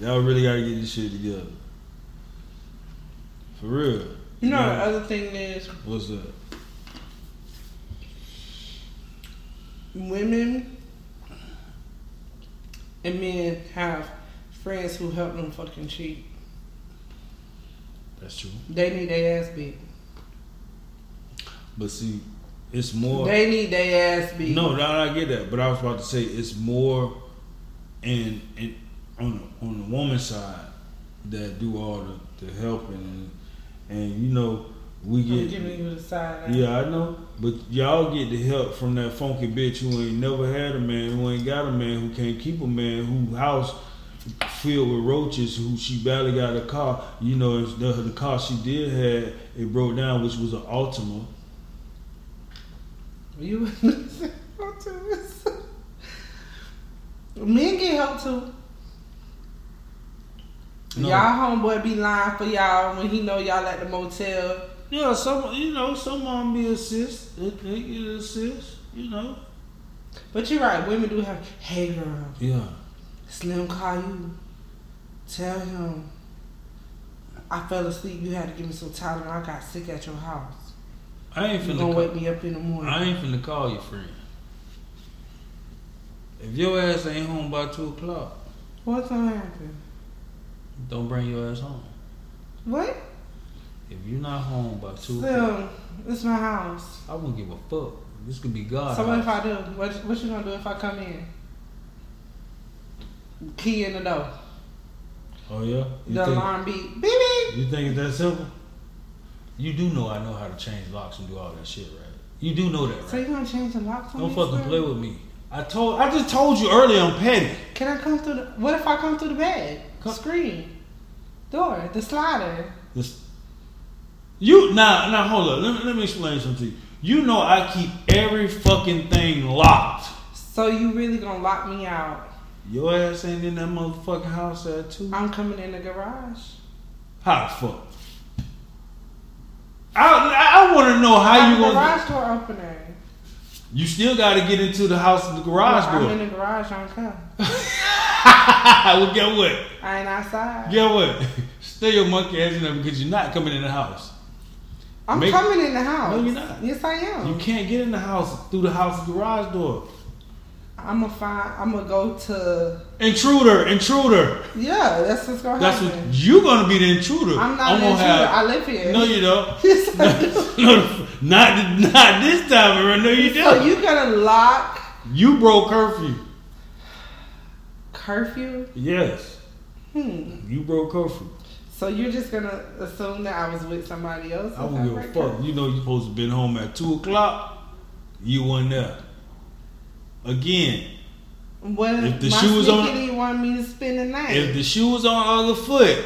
Y'all really gotta get this shit together. For real. You know, the other thing is What's that? women and men have friends who help them fucking cheat. That's true. They need their ass beat. But see, it's more They need their ass beat. No, no, I get that, but I was about to say it's more and in on the, on the woman's side that do all the, the helping and and you know we I'm get giving you the side. eye. yeah I know, but y'all get the help from that funky bitch who ain't never had a man, who ain't got a man, who can't keep a man, who house filled with roaches, who she barely got a car. You know, the, the car she did have it broke down, which was an Altima. You (laughs) too. Men get help too. No. Y'all homeboy be lying for y'all when he know y'all at the motel. Yeah, some you know, some them be assist. They, they get assist, you know. But you're right, women do have. Hey girl, Yeah. Slim call you. Tell him I fell asleep. You had to give me some Tylenol. I got sick at your house. I ain't You finna gonna call, wake me up in the morning. I ain't finna call your friend. If your ass ain't home by two o'clock, What's gonna happen? don't bring your ass home. What? If you're not home by two Slim, it's my house. I wouldn't give a fuck. This could be God. So what if. I do? What what you gonna do if I come in? Key in the door. Oh yeah? You The think, alarm beep. Beep beep. you think it's that simple? You do know I know how to change locks and do all that shit, right? You do know that, right? So you gonna change the locks Don't me, fucking play with me. I told I just told you earlier I'm petty. Can I come through the what if I come through the bed? Come- Screen. Door. The slider. This, you now now hold up. Let me, let me explain something to you. You know I keep every fucking thing locked. So you really gonna lock me out? Your ass ain't in that motherfucking house at two. I'm coming in the garage. How the fuck? I I want to know how I'm you gonna. garage door opener. You still got to get into the house of the garage Well, I'm in the garage. I'm coming. (laughs) well, get what? I ain't outside. Get what? (laughs) Stay your monkey ass in there because you're not coming in the house. I'm Make- coming in the house. No, you're not. Yes, I am. You can't get in the house through the house garage door. I'm gonna find. I'm gonna go to. Intruder, intruder. Yeah, that's what's gonna That's what happen. you gonna be the intruder. I'm not an gonna intruder. I live here. No, you don't. Yes, I do. no, not not this time around. No, you So don't. you gonna lock You broke curfew. curfew? Yes, Hmm. you broke curfew. So you're just gonna assume that I was with somebody else? I wouldn't give a fuck. You know you supposed to been home at two o'clock. You weren't there. Again, What If the my shoe was on- want me to spend the night? if the shoe was on other foot,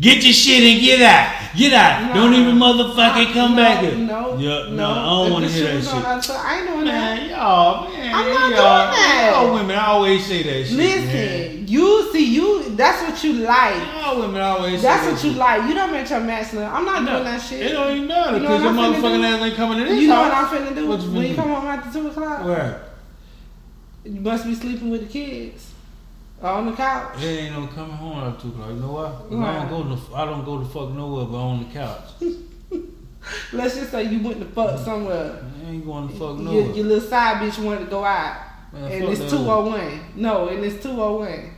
get your shit and get out. Get out. Nah. Don't even motherfucking come no, back here. No, Yeah, no. no, I don't want to hear that shit. other I ain't doing that. Man, y'all, man, I'm not y'all, doing that. Y'all women I always say that shit. Listen, man. You see, you that's what you like. Women always That's what you like. You don't match your masculine. I'm not No, doing that shit. It don't even matter You know your motherfucking ass ain't coming to this You know what. I'm finna do you when you come home after two o'clock? Where? You must be sleeping with the kids on the couch. It ain't no coming home after two o'clock. You know why? I don't go to I don't go to fuck nowhere but on the couch. (laughs) Let's just say you went to fuck mm-hmm. somewhere. I ain't going to fuck nowhere. your little side bitch wanted to go out. Man, and it's that 201. No, and it's 201.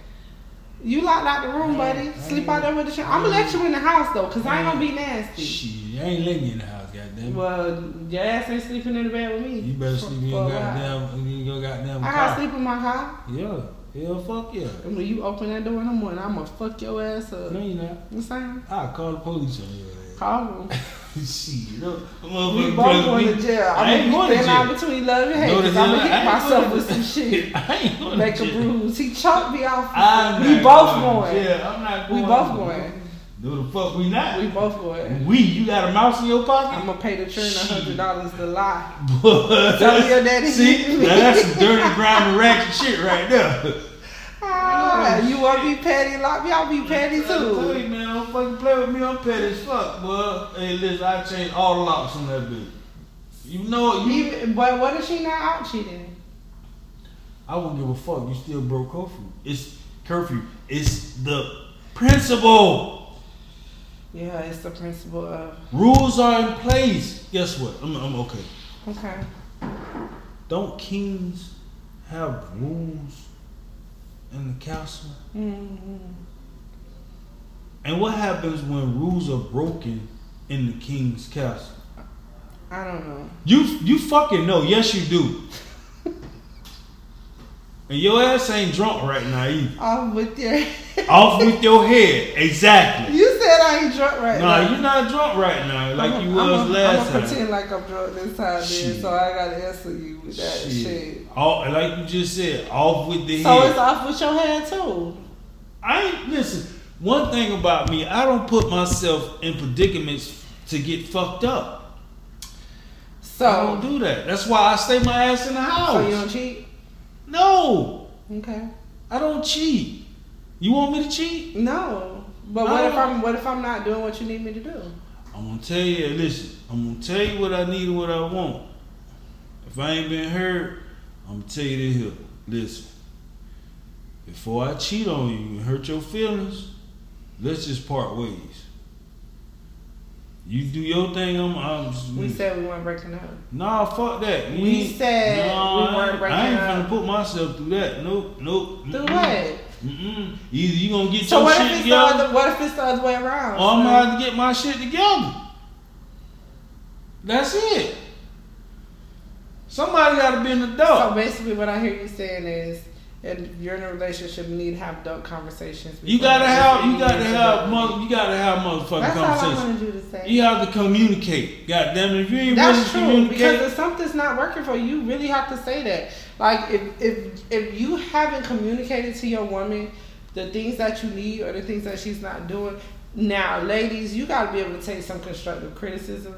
You locked out the room, buddy. I Sleep out there with the shit. I'm gonna let you in the house though, cause I ain't gonna be nasty. Shit, I ain't letting you in the house, goddamn. Well, your ass ain't sleeping in the bed with me. You better sleep in your goddamn, in your goddamn I gotta sleep in my car. Yeah, hell, fuck yeah. And when you open that door in the morning, I'ma fuck your ass up. No, you not. You saying? I'll call the police on your Call them. (laughs) Shit, no, We both going to jail. I I'm ain't gonna going be to standing out jail. between love and hate. Cause I'm gonna hit myself with some shit. (laughs) I ain't going Make to a bruise. He choked me off. I'm we both going. Yeah, I'm not going. We both going. Do the fuck we not? We both going. We, you got a mouse in your pocket? I'm gonna pay the a hundred dollars to lie. (laughs) Tell your daddy. See, now that's some (laughs) dirty, grimy, ratchet shit right there. You wanna be petty? Like y'all be petty I tell too. you, man, don't fucking play with me. I'm petty as fuck, boy. Hey, listen, I changed all the locks on that bitch. You know, you. Even, but what if she not out cheating? I wouldn't give a fuck. You still broke curfew. It's curfew. It's the principle. Yeah, it's the principle of Rules are in place. Guess what? I'm, I'm okay. okay. Don't kings have rules in the castle? Mm-hmm. And what happens when rules are broken in the king's castle? I don't know. You you fucking know. Yes, you do. (laughs) and your ass ain't drunk right now either. Off with your. Off with your head. Exactly. (laughs) You said I ain't drunk right Nah, now. you're not drunk right now like you I'm was last time. I'm time. gonna pretend like I'm drunk this time, then, so I gotta answer you with that shit. Shit. All, like you just said, off with the So head. it's off with your head too. I ain't listen. One thing about me, I don't put myself in predicaments to get fucked up. So, I don't do that. That's why I stay my ass in the house. so you don't cheat? no, Okay. I don't cheat. You want me to cheat? No. But what if I'm what if I'm not doing what you need me to do? I'm gonna tell you. Listen, I'm gonna tell you what I need and what I want. If I ain't been heard, I'm gonna tell you this here. Listen, before I cheat on you and hurt your feelings, let's just part ways. You do your thing. I'm. I'm just, We said we weren't breaking up. Nah, fuck that. We ain't- said Nah, we weren't breaking up. I ain't gonna put myself through that. Nope, nope. Do mm-mm, what? Mm-mm. Either you gonna get So your what shit if it's the other what if it's the other way around? or I'm gonna have to get my shit together. That's it. Somebody gotta be an So adult. basically, what I hear you saying is, if you're in a relationship, you need to have adult conversations. you gotta have, you gotta have, mother, you gotta have motherfucking That's all I wanted you to say. You have to communicate. God damn it, if you ain't That's to true because communicate, if something's not working for you, you really have to say that. Like if if if you haven't communicated to your woman the things that you need or the things that she's not doing, now ladies, you got to be able to take some constructive criticism.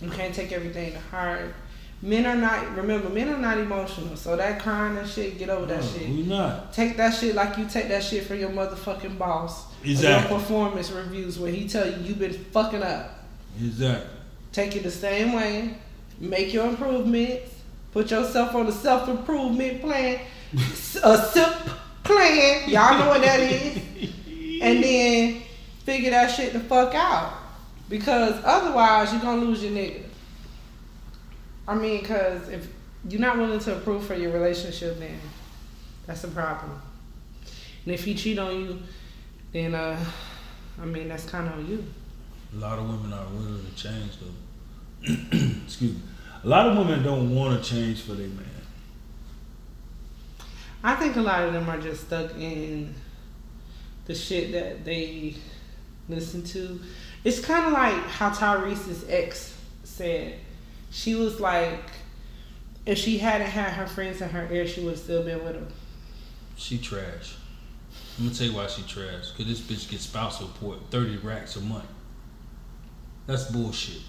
You can't take everything to heart. Men are not. Remember, men are not emotional. So that crying and shit, get over that No, shit. we not. Take that shit like you take that shit from your motherfucking boss. Exactly. Your performance reviews where he tell you you've been fucking up. Exactly. Take it the same way. Make your improvements. Put yourself on a self improvement plan. A SIP plan. Y'all know what that is. And then figure that shit the fuck out. Because otherwise, you're going to lose your nigga. I mean, because if you're not willing to improve for your relationship, then that's a problem. And if he cheat on you, then, uh, I mean, that's kind of on you. A lot of women are willing to change though. (clears throat) Excuse me. A lot of women don't want to change for their man. I think a lot of them are just stuck in the shit that they listen to. It's kind of like how Tyrese's ex said. She was like, if she hadn't had her friends in her ear, she would have still been with him. She trash. I'm gonna tell you why she trash. Cause this bitch gets spousal support, thirty racks a month. That's bullshit.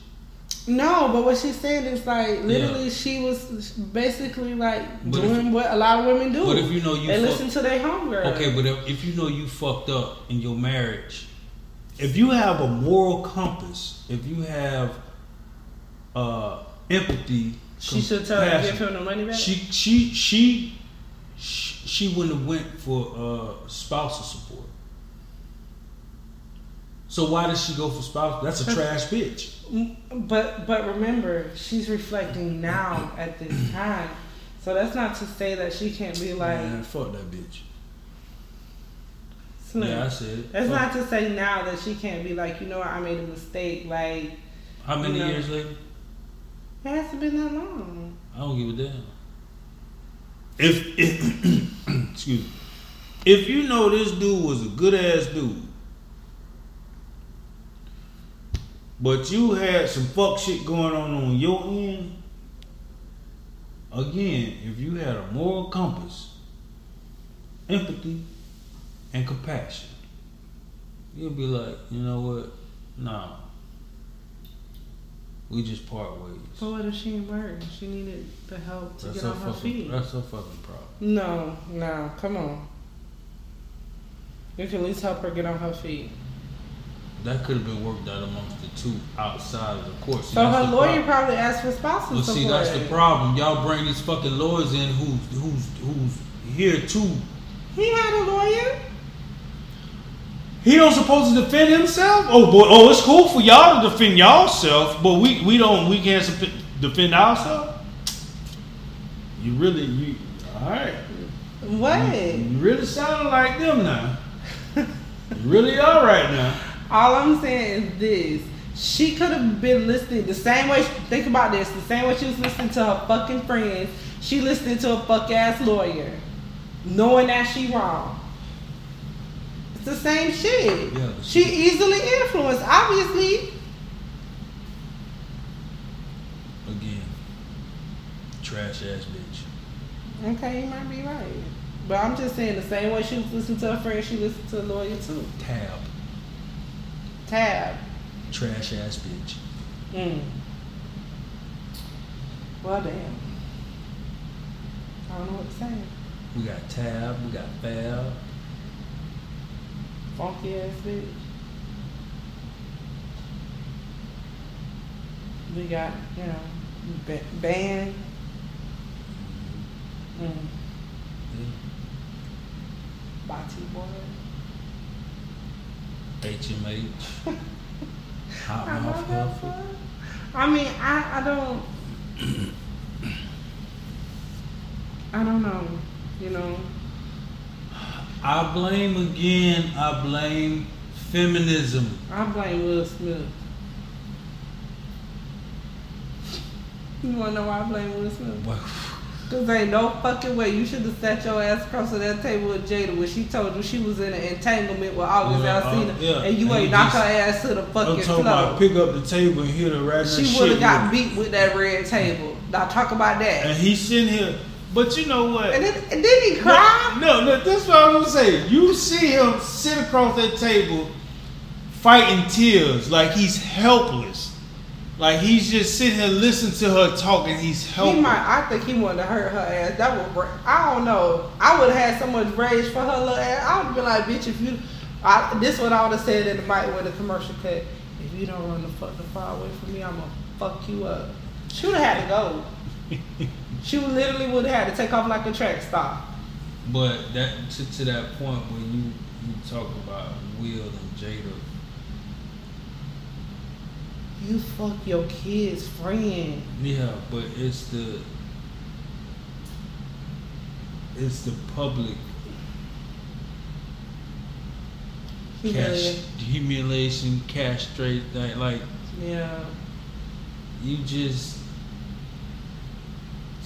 No, but what she's saying is like literally she was basically like But doing what a lot of women do. But if you know you they fuck- listen to their homegirl. Okay, but if, if you know you fucked up in your marriage, if you have a moral compass, if you have uh, empathy, She should tell her to give him the money back. She she she she, she wouldn't have went for uh, spousal support. So why does she go for spouse? That's a (laughs) trash bitch. Mm, But but remember, she's reflecting now at this time. So that's not to say that she can't be like Man, fuck that bitch. Slim. Yeah, I said. That's Fuck. not to say now that she can't be like, you know what, I made a mistake. Like How many you know. years later? it hasn't been that long. I don't give a damn. If, if (clears throat) excuse me, if you know this dude was a good ass dude, but you had some fuck shit going on on your end, again, if you had a moral compass, empathy, and compassion, you'll be like, you know what, nah, we just part ways. But what if she ain't work? She needed the help to That's get on her fucking. feet. That's her fucking problem. No, no, come on. You can at least help her get on her feet. That could have been worked out amongst the two outside of the court. See, So her lawyer problem. probably asked for spousal But support. see, that's the problem. Y'all bring these fucking lawyers in who's who's who's here too. He had a lawyer. He don't supposed to defend himself. Oh boy, oh it's cool for y'all to defend y'allself, but we we don't we can't defend ourselves. You really you all right? What? You really sounding like them now. you really all right now. All I'm saying is this. She could have been listening the same way. Think about this: the same way she was listening to her fucking friends, she listened to a fuck ass lawyer, knowing that she wrong. It's the same shit. Yeah, she easily influenced, obviously. Again, trash ass bitch. Okay, you might be right, but I'm just saying the same way she was listening to her friend, she listened to a lawyer too. Tab, Tab. trash ass bitch. Mm. Well, damn. I don't know what to say. We got Tab, we got Fab. Funky ass bitch. We got, you know, ba- band. Mm. Yeah. Bati boy. HMH. (laughs) Hot I mouth love that healthy. song. I mean, I, I don't. (clears throat) I don't know. You know, I blame again, I blame feminism. I blame Will Smith. You wanna know why I blame Will Smith? Cause ain't no fucking way you should have sat your ass across to that table with Jada when she told you she was in an entanglement with August Yeah, Alsina, uh, yeah. and you And ain't knock her ass to the I'm fucking talking about floor. pick up the table and hit her right She would have got with beat with that red table. Now talk about that. And he's sitting here, but you know what? And then, and then he cried. No, no, that's what I'm gonna say. You see him sit across that table, fighting tears like he's helpless. Like he's just sitting here listening to her talk and he's He helpless. might. I think he wanted to hurt her ass. That would. break- I don't know. I would have had so much rage for her little ass. I would be like, bitch, if you. I, this what I would have said in the mic with the commercial cut. If you don't run the fuck the far away from me, I'm gonna fuck you up. She would have had to go. (laughs) She literally would have had to take off like a track star. But that to, to that point when you you talk about Will and Jada, You fuck your kid's friend. yeah, but it's the it's the public Humiliate. humiliation, castrate that like Yeah. you just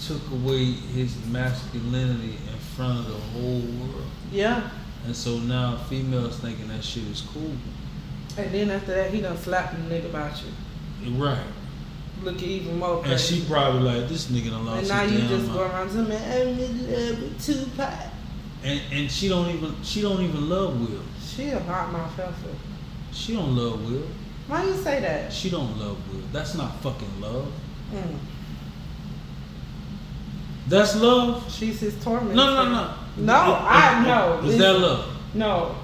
took away his masculinity in front of the whole world. Yeah. And so now females thinking that shit is cool. And then after that, he done slapped the nigga about you. Right. Look even more And she probably like, this nigga done lost And now you just mind." go around to me, I'm in love with Tupac. And and she don't even she don't even love Will. She a hot mouth heifer. She don't love Will. Why you say that? She don't love Will. That's not fucking love. Mm. That's love. She's his torment. No, no, no. No, I know. Is that love? No,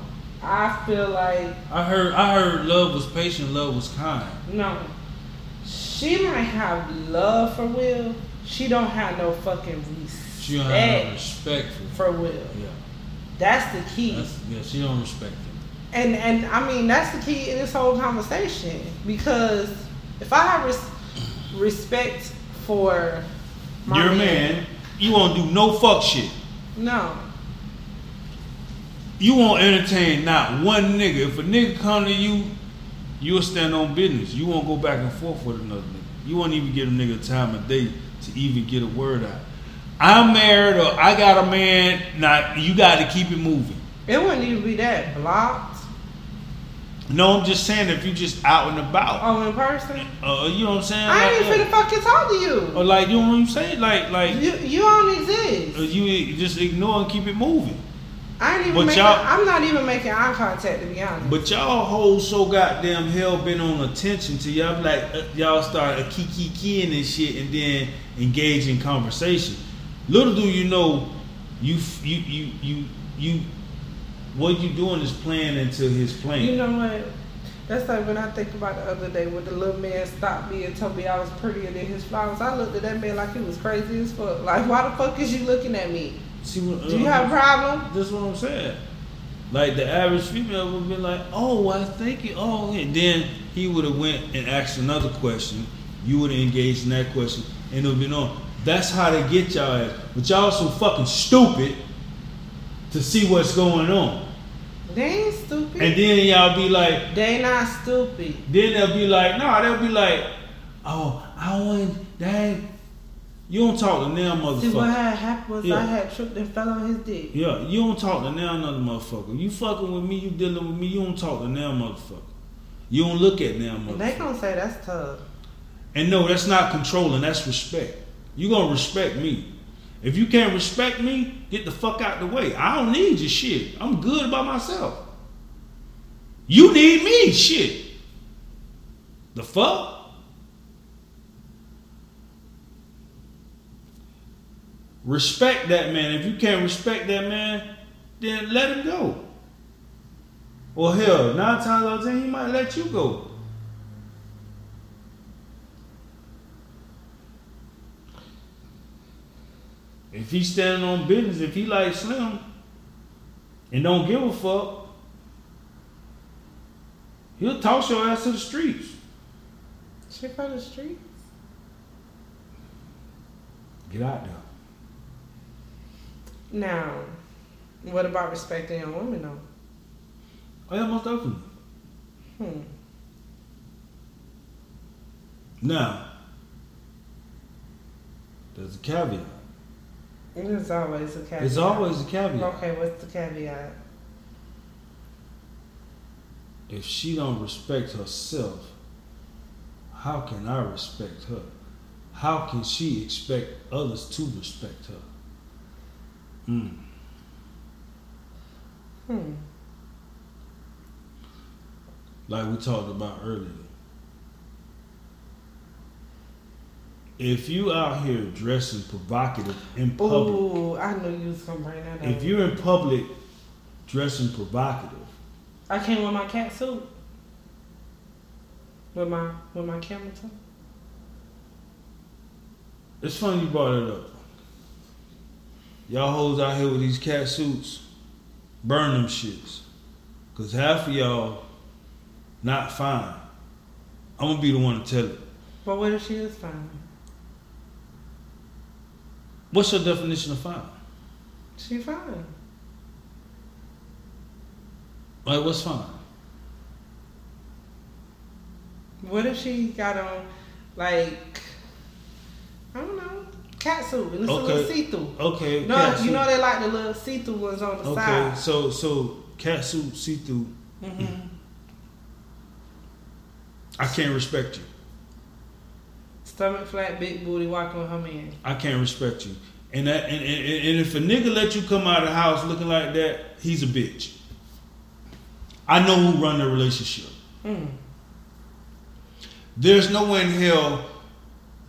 I feel like I heard I heard love was patient, love was kind. no. She might have love for Will. she don't have no fucking She don't have no respect respect for. for Will. Yeah, That's the key. that's, yeah. She don't respect him. And and I mean that's the key in this whole conversation because if I have res- respect for my You're a man. You won't do no fuck shit. no, You won't entertain not one nigga. If a nigga come to you, you'll stand on business. You won't go back and forth with another nigga. You won't even give a nigga time of day to even get a word out. I'm married or I got a man. Now you got to keep it moving. it wouldn't even be that blocked. No, I'm just saying if you just out and about. Oh, in person, Uh, you know what I'm saying? I ain't Like, even finna fucking talk to you. Or like you know what I'm saying? Like like You you don't uh, exist. you just ignore and keep it moving. I ain't even but making. y'all- I'm not even making eye contact to be honest. But y'all hoes so goddamn hell been on attention to y'all like uh, y'all start a kiki keying and shit and then engage in conversation. Little do you know, you you you you you what you doing is playing into his plan. You know what? That's like when I think about the other day when the little man stopped me and told me I was prettier than his flowers. I looked at that man like he was crazy as fuck. Like, why the fuck is you looking at me? See what, Do you uh, have a problem? That's what I'm saying. Like the average female would be like, "Oh, I think it." Oh, and then he would have went and asked another question. You would have engaged in that question, and it would be on. That's how they get y'all ass. But y'all so fucking stupid to see what's going on, They ain't stupid. and then y'all be like, they not stupid. then they'll be like, "Nah," they'll be like, "Oh, I want that." You don't talk to them motherfucker. See, what had happened was Yeah. I had tripped and fell on his dick. Yeah, you don't talk to now another motherfucker. You fucking with me, you dealing with me, you don't talk to now motherfucker. You don't look at now motherfucker. They motherfucker. gonna say that's tough. And no, that's not controlling, that's respect. You gonna respect me. If you can't respect me, get the fuck out the way. I don't need your shit. I'm good by myself. You need me, shit. The fuck? Respect that man. If you can't respect that man, then let him go. Or hell, nine times out of ten, he might let you go. If he's standing on business, if he like Slim and don't give a fuck, he'll toss your ass to the streets. She from the streets. Get out there. Now, what about respecting young women though? Oh yeah, most definitely. Hmm. Now, there's a caveat. There's always a caveat. There's always a caveat. Okay, what's the caveat? If she don't respect herself, how can I respect her? How can she expect others to respect her? Mm. Hmm. like we talked about earlier. If you out here dressing provocative in public, Ooh, I know you was gonna bring that up. if you're in public dressing provocative, I came with my cat suit. With my with my camera too. it's funny you brought it up. Y'all hoes out here with these cat suits, burn them shits. Cause half of y'all not fine. I'm gonna be the one to tell it. But what if she is fine? What's your definition of fine? She fine. Like what's fine? What if she got on like I don't know, cat suit and it's a little Okay. see through. Okay. You know, you know they like the little see through ones on the Okay, side. Okay. So so cat suit see through. hmm I can't respect you. Stomach flat, big booty, walking with her man. I can't respect you. And that and, and, and if a nigga let you come out of the house looking like that, he's a bitch. I know who run the relationship. Mm. There's no way in hell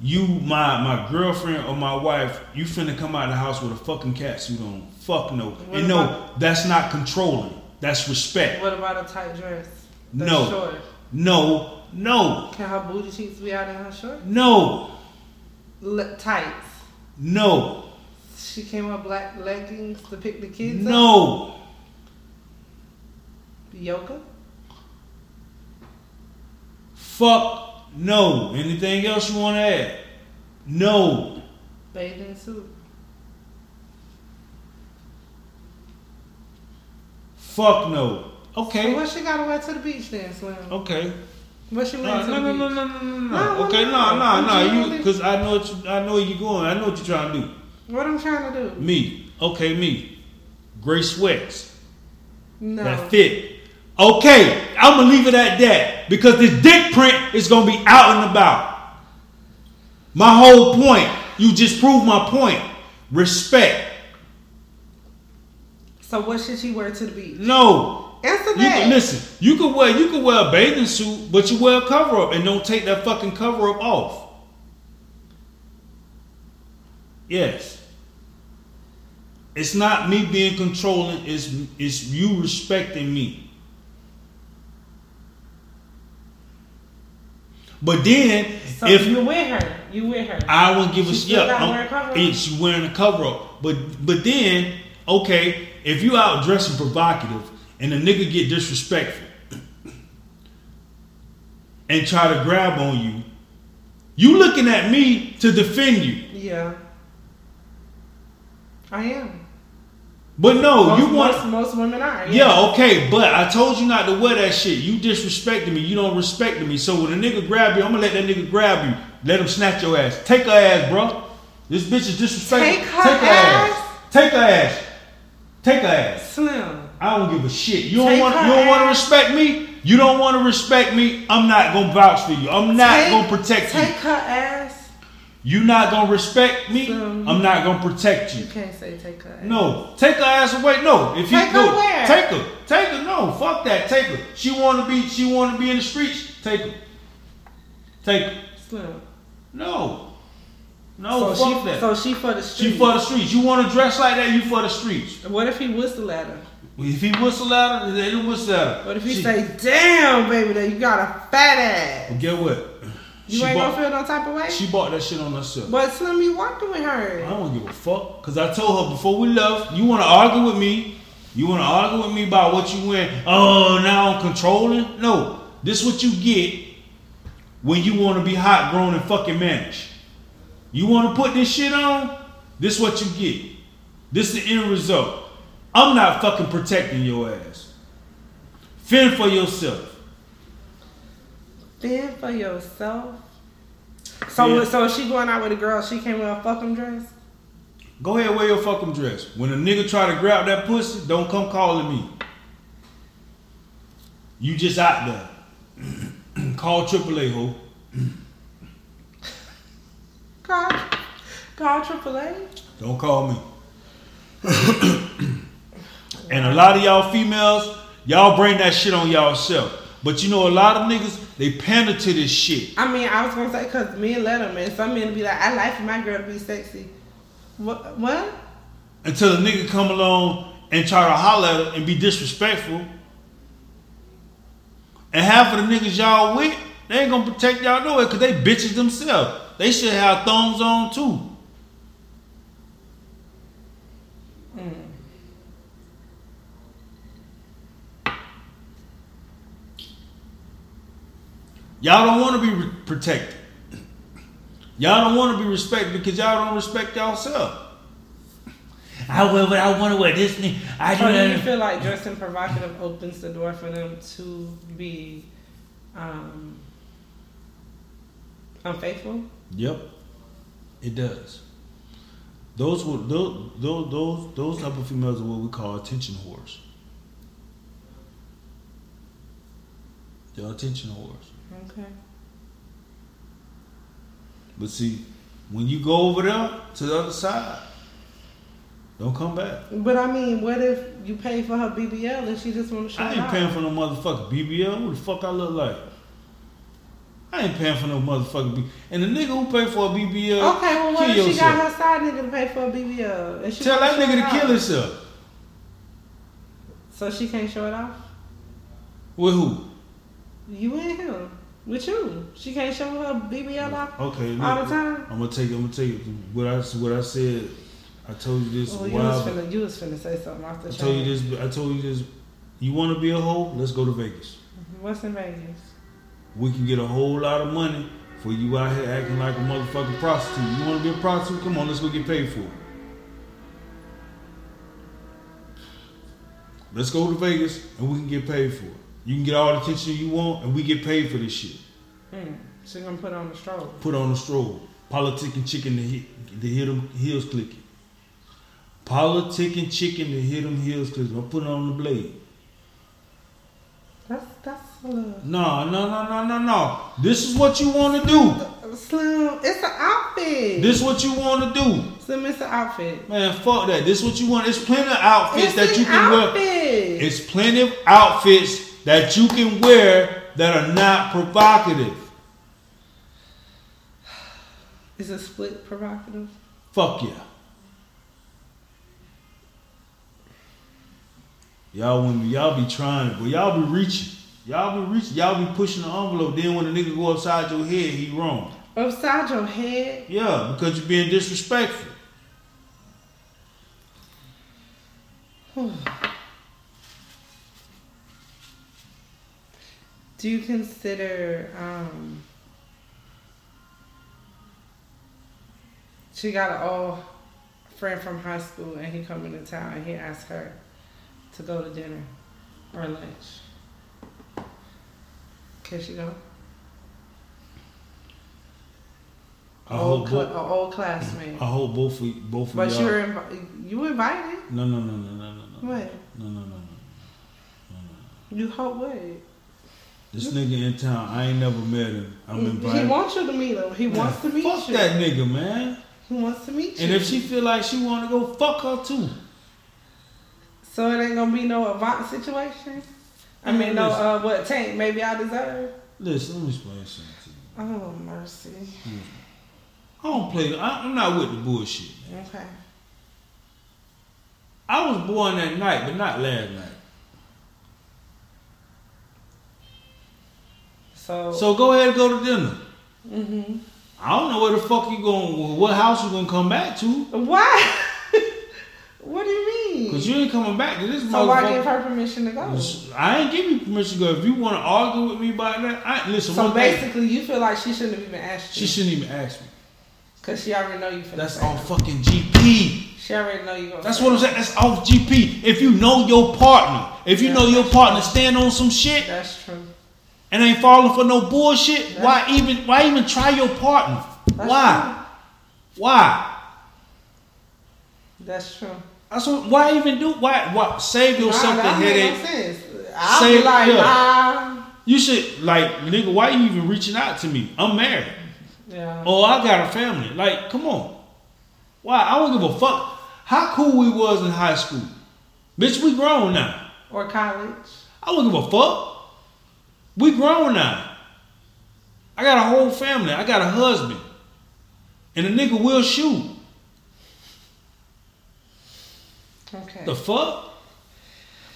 you, my my girlfriend or my wife, you finna come out of the house with a fucking cat suit on. Fuck no. What and no, that's not controlling. That's respect. What about a tight dress? That's No. Short. No, no, Can her booty cheeks be out in her short? no. Le- tights. No. She came with black leggings to pick the kids up. No. Yoga. Fuck no. Anything else you want to add? No. Bathing suit. Fuck no. So Okay. what she gotta wear to the beach then, Slim? Okay. What she No, wear to no, the no, beach? no, no, no, no, No, no. Okay, no, no, no. You, because I know what you, I know where you're going. I know what you're trying to do. What I'm trying to do? Me. Okay, me. Gray sweats. No. That fit. Okay, I'm gonna leave it at that because this dick print is gonna be out and about. My whole point. You just proved my point. Respect. So what should she wear to the beach? No. Answer You can listen. You can wear you can wear a bathing suit, but you wear a cover up and don't take that fucking cover up off. Yes. It's not me being controlling. It's it's you respecting me. But then So if you with her, you with her. I won't give a shit. still Yeah, gotta I'm- wear a cover-up? yeah, she wearing a cover up. But but then, okay, if you out dressing provocative and a nigga get disrespectful and try to grab on you, you looking at me to defend you. yeah. I am. But no, most, you want most, most women are. Yeah, okay, but I told you not to wear that shit. You disrespected me. You don't respect me. So when a nigga grab you, I'm gonna let that nigga grab you. Let him snatch your ass. Take her ass, bro. This bitch is disrespectful. Take her ass? Take her ass. Take her ass. Slim. I don't give a shit. You don't want. You don't want to respect me. You don't want to respect me. I'm not gonna vouch for you. I'm not Take- gonna protect Take you. Take her ass. You not gonna respect me. So- I'm not gonna protect you. You can't say take her ass. No, take her ass away. No, if Take he her where? take her, take her. No, fuck that. Take her. She want to be. She want to be in the streets. Take her. Take her. Slim. No, no, so fuck she, that. So she for the street. she for the streets. You want to dress like that? You for the streets. What if he whistle at her? If he whistle at her, then he whistle at her. What if he She- say, "Damn, baby, that you got a fat ass"? Well, get what? You she ain't bought, gonna feel no type of way. She bought that shit on herself. but Slim, you working with her. I don't give a fuck. Cause I told her before we left, you wanna argue with me. You wanna argue with me about what you win. Oh, now I'm controlling. No. This is what you get when you wanna be hot grown and fucking manage. You wanna put this shit on? This is what you get. This is the end result. I'm not fucking protecting your ass. Fend for yourself. Fend for yourself. So, Yeah. so if she going out with a girl, she can't wear a fucking dress. Go ahead, wear your fucking dress. When a nigga try to grab that pussy, don't come calling me. You just out there. (clears throat) Call AAA, ho. Call, call AAA. Don't call me. (clears throat) and a lot of y'all females, y'all bring that shit on y'all self. But you know, a lot of niggas, they pander to this shit. I mean, I was gonna say because men let them, and some men be like, "I like for my girl to be sexy." What? What? Until a nigga come along and try to holler at her and be disrespectful. And half of the niggas y'all with, they ain't gonna protect y'all no way because they bitches themselves. They should have thumbs on too. Y'all don't want to be re- protected. Y'all don't want to be respected because y'all don't respect yourself. I wear what I want to wear. This thing, I do So do you feel like dressing provocative opens the door for them to be um, unfaithful? Yep, it does. Those were those those those those type of females are what we call attention whores. They're attention whores. Okay. But see, when you go over there to the other side, don't come back. But I mean, what if you pay for her BBL and she just want to show you? I ain't off? paying for no motherfucking BBL. What the fuck I look like? I ain't paying for no motherfucking BBL. And the nigga who pay for a BBL, Okay, well, what kill if she yourself. got her side nigga to pay for a BBL? And she Tell that nigga to kill off? himself. So she can't show it off? With who? You and him. With you, she can't show her BBL off Okay, all the time. I'm gonna take. You, I'm gonna tell you What I what I said. I told you this Oh, a you was finna, you was finna say something off the I told you this. I told you this. You want to be a hoe? Let's go to Vegas. Mm-hmm. What's in Vegas? We can get a whole lot of money for you out here acting like a motherfucking prostitute. You want to be a prostitute? Come on, let's go get paid for it. Let's go to Vegas and we can get paid for it. You can get all the attention you want and we get paid for this shit. Hmm. She gonna put on the stroll. Put on the stroll. Politicking chicken to hit, to hit them heels clicking. Politicking chicken to hit them heels clicking. I'm putting on the blade. That's that's a little. No, no, no, no, no, no. This is what you want to do. Slim, it's an outfit. This is what you want to do. Slim, it's an outfit. Man, fuck that. This is what you want. There's plenty of outfits It's that you can wear. outfit. It's plenty of outfits that you can wear that are not provocative. Is a split provocative? Fuck yeah. Y'all women, y'all be trying it, but y'all be reaching. Y'all be reaching. Y'all be pushing the envelope. Then when the nigga go upside your head, he wrong. Upside your head. Yeah, because you're being disrespectful. (sighs) Do you consider um she got an old friend from high school and he come into town and he asked her to go to dinner or lunch. Can she go? I old, cl- both, old classmate. I hope both of both of But y'all. you were invi- you invited. no, no, no, no, no, no, no. What? No, no, no, no. You hope what? This nigga in town, I ain't never met him. I'm in. He wants you to meet him. He wants to meet Fuck you. Fuck that nigga, man. He wants to meet you. And if she feel like she want to go, fuck her too. So it ain't gonna be no Avant situation. I mean, no, uh, what tank? Maybe I deserve. Listen, let me explain something to you. Oh mercy. I don't play. I, I'm not with the bullshit. Man. Okay. I was born that night, but not last night. So. So go ahead and go to dinner. hmm I don't know where the fuck you going. What house you gonna come back to? Why? (laughs) what do you mean? Cause you ain't coming back to this so why give her permission to go? I ain't give you permission to go. If you want to argue with me about that, I listen. So one thing, basically, you feel like she shouldn't have even asked you. she shouldn't even ask me. because she already know you. That's on fucking GP. She already know you. That's what I'm saying. That's off GP. If you know your partner, if you Yeah, know your partner true. stand on some shit That's true. And ain't falling for no bullshit, That's why even why even try your partner? That's why? Why? That's true. That's what, why even do why why save yourself nah, the headache? no sense. I'll be like, yeah. You should like nigga, why you even reaching out to me? I'm married. Yeah. Oh, I got a family. Like, come on. Why? I don't give a fuck. How cool we was in high school. Bitch, we grown now. Or college. I don't give a fuck. We grown now. I got a whole family. I got a husband. And a nigga will shoot. Okay. The fuck?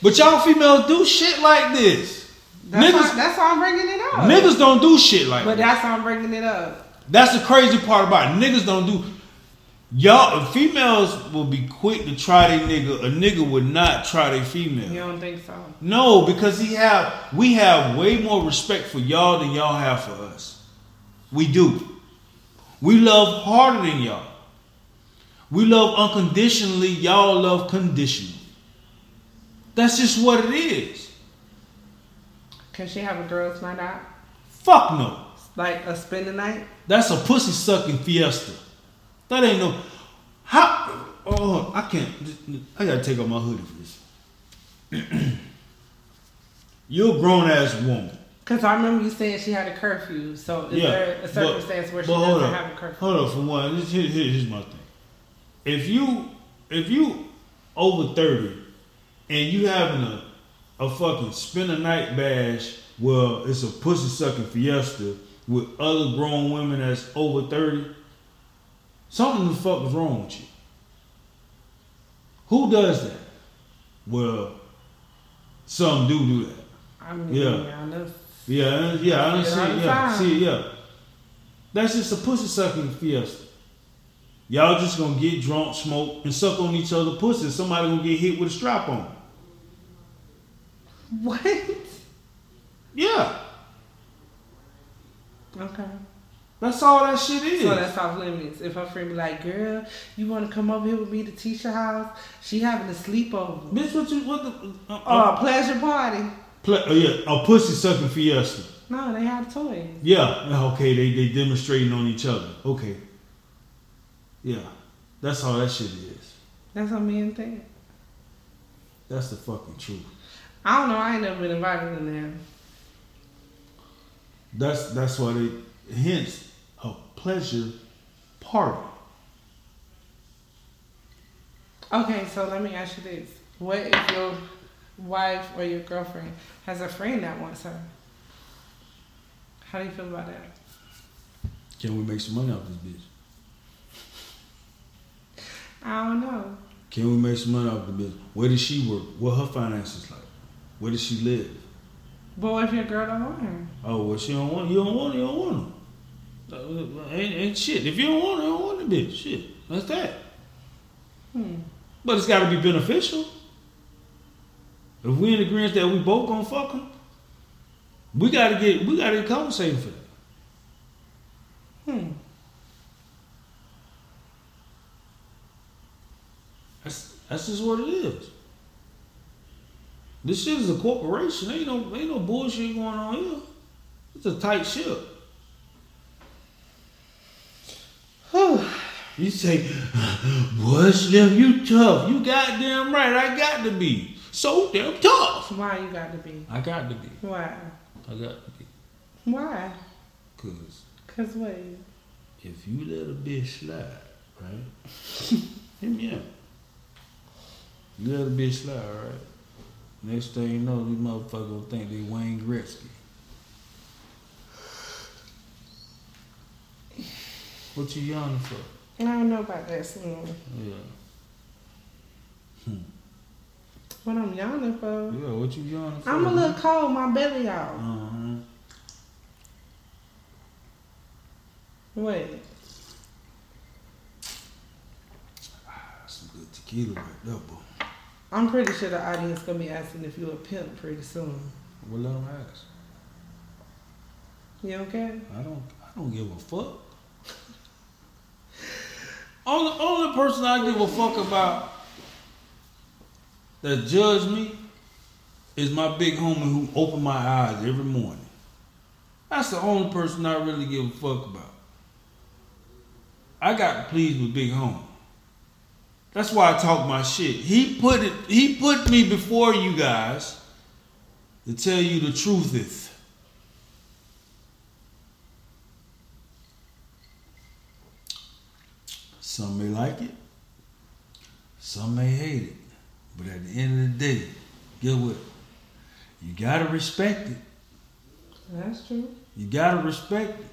But y'all females do shit like this. That's, niggas, why, that's why I'm bringing it up. niggas don't do shit like But that. that's why I'm bringing it up. That's the crazy part about it. Niggas don't do. Y'all, females will be quick to try their nigga. A nigga would not try their female. You don't think so? No, because he have we have way more respect for y'all than y'all have for us. We do. We love harder than y'all. We love unconditionally. Y'all love conditionally. That's just what it is. Can she have a girls' night out? Fuck no. Like a spend the night? That's a pussy sucking fiesta. That ain't no. How? Oh, I can't. I gotta take off my hoodie for this. (clears throat) You're a grown ass woman. Because I remember you saying she had a curfew. So is yeah. there a but- circumstance where she but doesn't up. have a curfew? Hold on, For one, here- here- here's my thing. If you if you over thirty and you having a a fucking spend a night bash well, it's a pussy sucking fiesta with other grown women that's over thirty, something the fuck is wrong with you. Who does that? Well, some do do that. I mean, Yeah. yeah. I know Yeah, yeah, I don't see it. Yeah, see it. Yeah, that's just a pussy sucking fiesta. Y'all just gonna get drunk, smoke, and suck on each other pussy. Somebody gonna get hit with a strap on. (laughs) What? Yeah, Okay. That's all that shit is. So that's off limits. If her friend be like, girl, you want to come over here with me to Tisha house? She having a sleepover. Bitch, what you what the? Uh, Oh, uh, pleasure party. pla- oh yeah, a pussy sucking fiesta. No, they have toys. Yeah, okay, they they demonstrating on each other. Okay. Yeah, that's all that shit is. That's what men think. That's the fucking truth. I don't know. I ain't never been invited in there. That's that's why they hence pleasure party. Okay, so let me ask you this: What if your wife or your girlfriend has a friend that wants her? How do you feel about that? Can we make some money off this bitch? I don't know. Can we make some money off the bitch? Where does she work? What her finances like? Where does she live? But what if your girl don't want her? Oh, well, she don't want. You don't want. her, You don't want her. Uh, Ain't, ain't shit. If you don't want it, you don't want the bitch. Shit, that's that. Hmm. But it's got to be beneficial. If we in agreement that we both gonna fuck them, we gotta get we gotta get compensated for that. Hmm. That's that's just what it is. This shit is a corporation. Ain't no ain't no bullshit going on here. It's a tight ship. (sighs) You say, boy, Slim, you tough. You goddamn right. I got to be so damn tough. Why you got to be? I got to be. Why? I got to be. Why? Cause Cause what? if you let a bitch slide, right? (laughs) Hear me out. You let a bitch slide, right? Next thing you know, these motherfuckers think they Wayne Gretzky. What you yawning for? I don't know about that slim. Yeah. What I'm yawning for? Yeah, what you yawning for? I'm a little cold. My belly out. Uh-huh. Wait. Some good tequila right there, boy. I'm pretty sure the audience gonna be asking if you a pimp pretty soon. Well, let them ask. You okay? I don't. I don't give a fuck. Only only person I give a fuck about that judge me is my big homie who opened my eyes every morning. That's the only person I really give a fuck about. I got pleased with big homie. That's why I talk my shit. He put it. He put me before you guys to tell you the truth is. Some may like it, some may hate it. But at the end of the day, get what? You gotta respect it. That's true. You gotta respect it.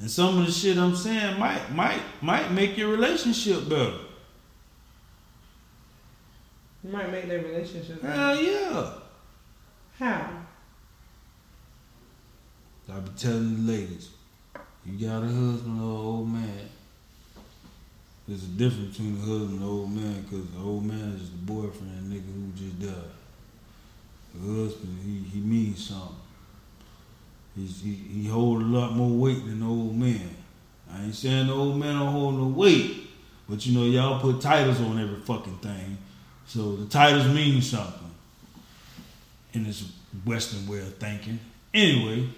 And some of the shit I'm saying might might might make your relationship better. You might make their relationship. better. Hell yeah. How? I be telling the ladies, you got a husband or an old man. There's a difference between a husband and an old man because the old man is the boyfriend nigga who just died. The husband, he, he means something. He's, he, he hold a lot more weight than the old man. I ain't saying the old man don't hold no weight, but you know, y'all put titles on every fucking thing. So the titles mean something in this Western way of thinking. Anyway,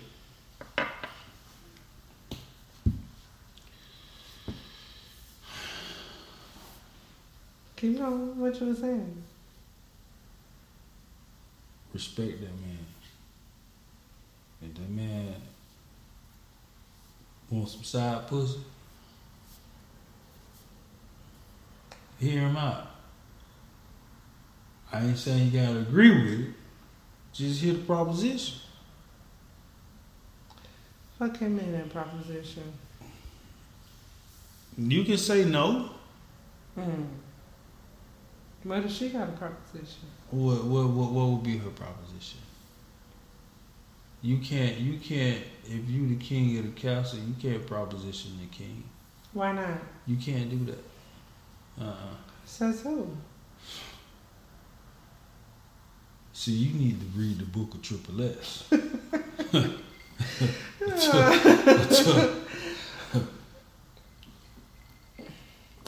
Keep going. What you were saying? respect that man. If that man wants some side pussy, hear him out. I ain't saying you gotta agree with it. Just hear the proposition. Fuck him in that proposition. You can say no. Hmm. What if she got a proposition? What what what, what would be her proposition? You can't. You can't. If you the king of the castle, you can't proposition the king. Why not? You can't do that. Uh. uh Says who? See, you need to read the book of Triple S. (laughs) (laughs)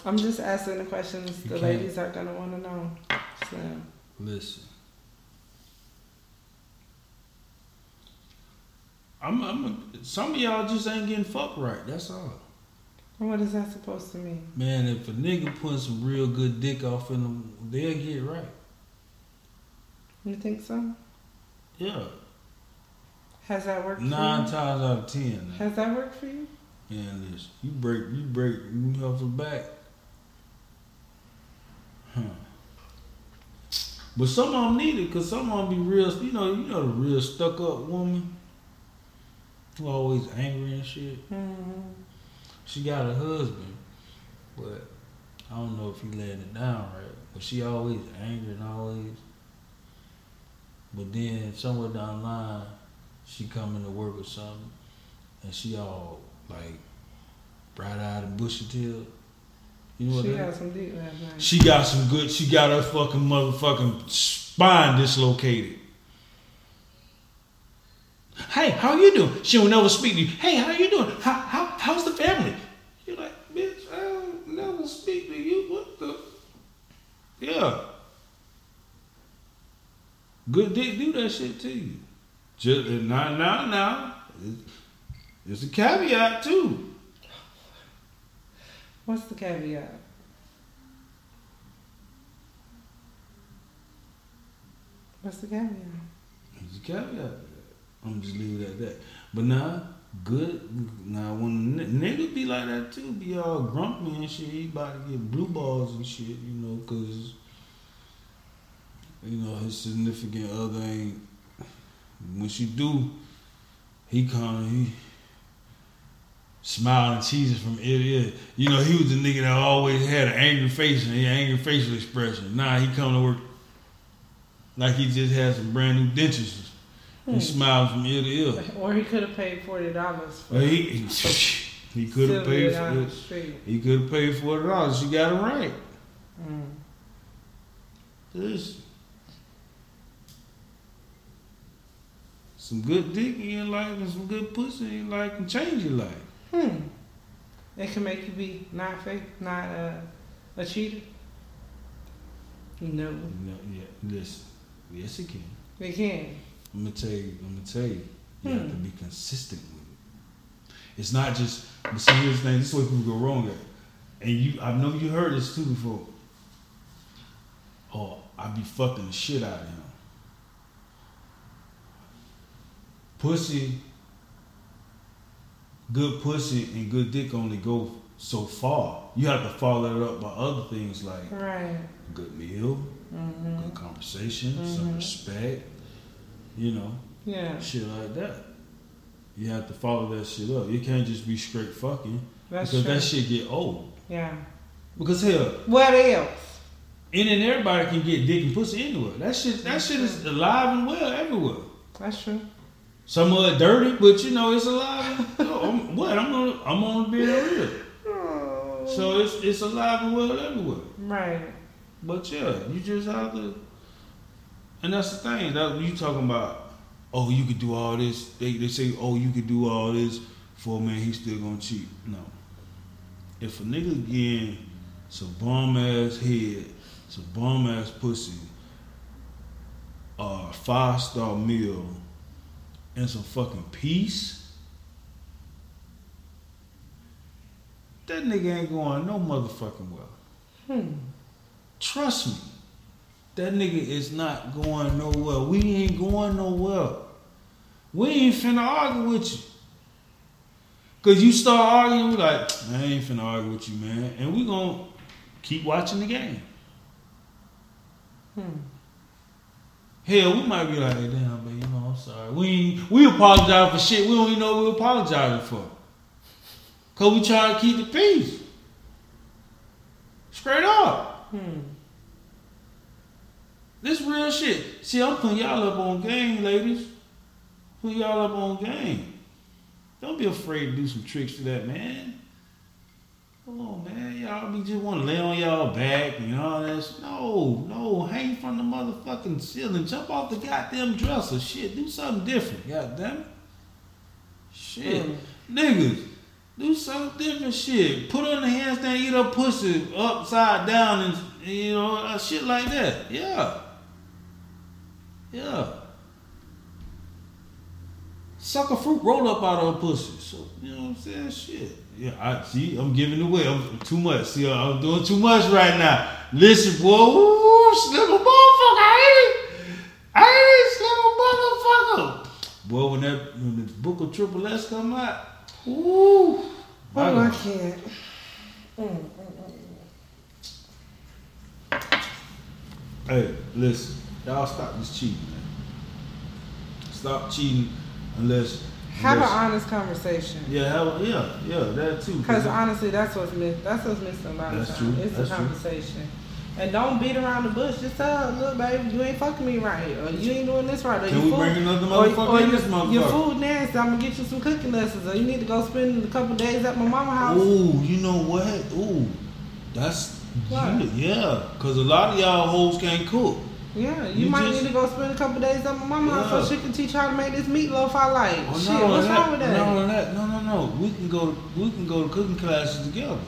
I'm just asking the questions You the can't. ladies are gonna want to know. So Listen. I'm, I'm, some of y'all just ain't getting fucked right. That's all. what is that supposed to mean? Man, if a nigga put some real good dick off in them, they'll get right. You think so? Yeah. Has that worked Nine for times out of ten. you? Has that worked for you? Yeah, listen, you break, you break, you help her back. Huh. But some of them need it, cause some of them be real. You know, you know the real stuck up woman who always angry and shit. Mm-hmm. She got a husband, but I don't know if he letting it down right. But she always angry and always. But then somewhere down the line, she coming to work or something, and she all like bright eyed and bushy tailed. You know what She that? got some dick last night. She got some good. She got her fucking motherfucking spine dislocated. Hey, how you doing? She will never speak to you. Hey, how you doing? How, how how's the family? You're like, bitch, I don't never speak to you. What the? Yeah. Good dick do that shit to you. Just now, now, now. It's a caveat too. What's the caveat? What's the caveat? There's a caveat. I'm just leave it at that. But nah, good. Now when nigga be like that too, be all grumpy and shit, he about to get blue balls and shit, you know, cause you know his significant other ain't. When she do, he kind of smiling cheesing from ear to ear. You know, he was the nigga that always had an angry face and an angry facial expression. Now he come to work like he just had some brand new dentures. Hmm. He smiling from ear to ear. Or he could have paid forty dollars for he (laughs) (laughs) he could have paid for it. He could have paid forty dollars. She got it right. Mm. Listen. Some good dick in your life and some good pussy in your life can change your life. Hmm. It can make you be not fake, not uh, a cheater. No, know, yeah, listen. Yes, it can. it can. I'm gonna tell you. I'm gonna tell you. You have to Hmm. be consistent with it. It's not just. But see, here's the thing. This is where people go wrong at. And you, I know you heard this too before. Oh, I be fucking the shit out of him. Pussy, good pussy and good dick only go so far. You have to follow it up by other things like Right. good meal, Mm-hmm. good conversation, some Mhm. respect. You know, Yeah. shit like that. You have to follow that shit up. You can't just be straight fucking That's because true. that shit get old. yeah. Because hell, What else? And then everybody can get dick and pussy anywhere. That shit, that shit is alive and well everywhere. That's true. Some of it dirty, but you know it's alive. (laughs) and- no, I'm, what I'm gonna, I'm gonna be real. Oh. So it's it's alive and well everywhere. right. But yeah, you just have to. And that's the thing. That you talking about. Oh, you could do all this. They they say, oh, you could do all this for a man. He's still gonna cheat. No. If a nigga getting some bomb ass head, some bomb ass pussy, a five star meal, and some fucking peace. That nigga ain't going no motherfucking well. Hmm. Trust me. That nigga is not going nowhere. We ain't going nowhere. We ain't finna argue with you. Cause you start arguing, we like, I ain't finna argue with you, man. And we gonna keep watching the game. Hmm. Hell, we might be like, hey, damn, man, you know, I'm sorry. We we apologize for shit we don't even know we apologizing for. Cause we try to keep the peace. Straight up. Hmm. This real shit. See, I'm putting y'all up on game, ladies. Put y'all up on game. Don't be afraid to do some tricks to that man. Come on, man. Y'all be just want to lay on y'all back and all that. No, no. Hang from the motherfucking ceiling. Jump off the goddamn dresser. Shit, do something different. God damn it. Shit. Mm. Niggas, do something different shit. Put on the handstand, eat up pussy upside down and, you know, uh, shit like that. Yeah. Yeah. Suck a fruit roll up out of a pussy. So, you know what I'm saying? Shit. Yeah, I see, I'm giving away. I'm too much. See, I'm doing too much right now. Listen, boy. Ooh, slim motherfucker. I ain't. I ain't slim motherfucker. Boy, when that when the book of Triple S come out, ooh. Oh, I I go- can't. Mm. Hey, listen, y'all stop this cheating, man. Stop cheating unless. Have an honest conversation. Yeah, have yeah, yeah, that too. Because honestly, that's what's miss. That's what's missing about That's the true. It's That's conversation. true. And don't beat around the bush. Just tell, her, look, baby, you ain't fucking me right, or you ain't doing this right, or Can we food, bring another motherfucker or in your, this your food nasty. I'm gonna get you some cooking lessons, or you need to go spend a couple days at my mama house. Ooh, you know what? Ooh, that's What? yeah, cause a lot of y'all hoes can't cook. Yeah, you, You might just- need to go spend a couple days at my mama house Yeah. so she can teach how to make this meatloaf I like. Oh, Shit, what's wrong with that? Only that, no, no, no. We can go. We can go to cooking classes together.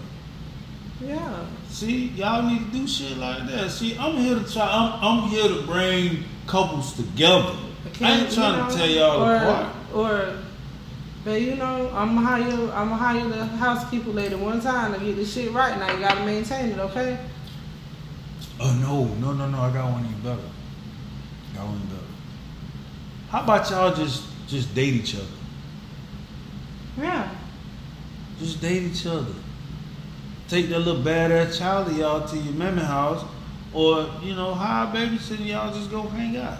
Yeah. See, y'all need to do shit like that. See, I'm here to try. I'm, I'm here to bring couples together. I ain't you trying know, to tell y'all or, apart. Or, but you know, I'm gonna hire, I'm gonna hire the housekeeper lady one time to get this shit right. Now you gotta maintain it, okay? Oh no, no, no, no! I got one even better. Got one better. How about y'all just just date each other? Yeah. Just date each other. Take that little badass child of y'all to your mammy house, or you know, hire and Y'all just go hang out.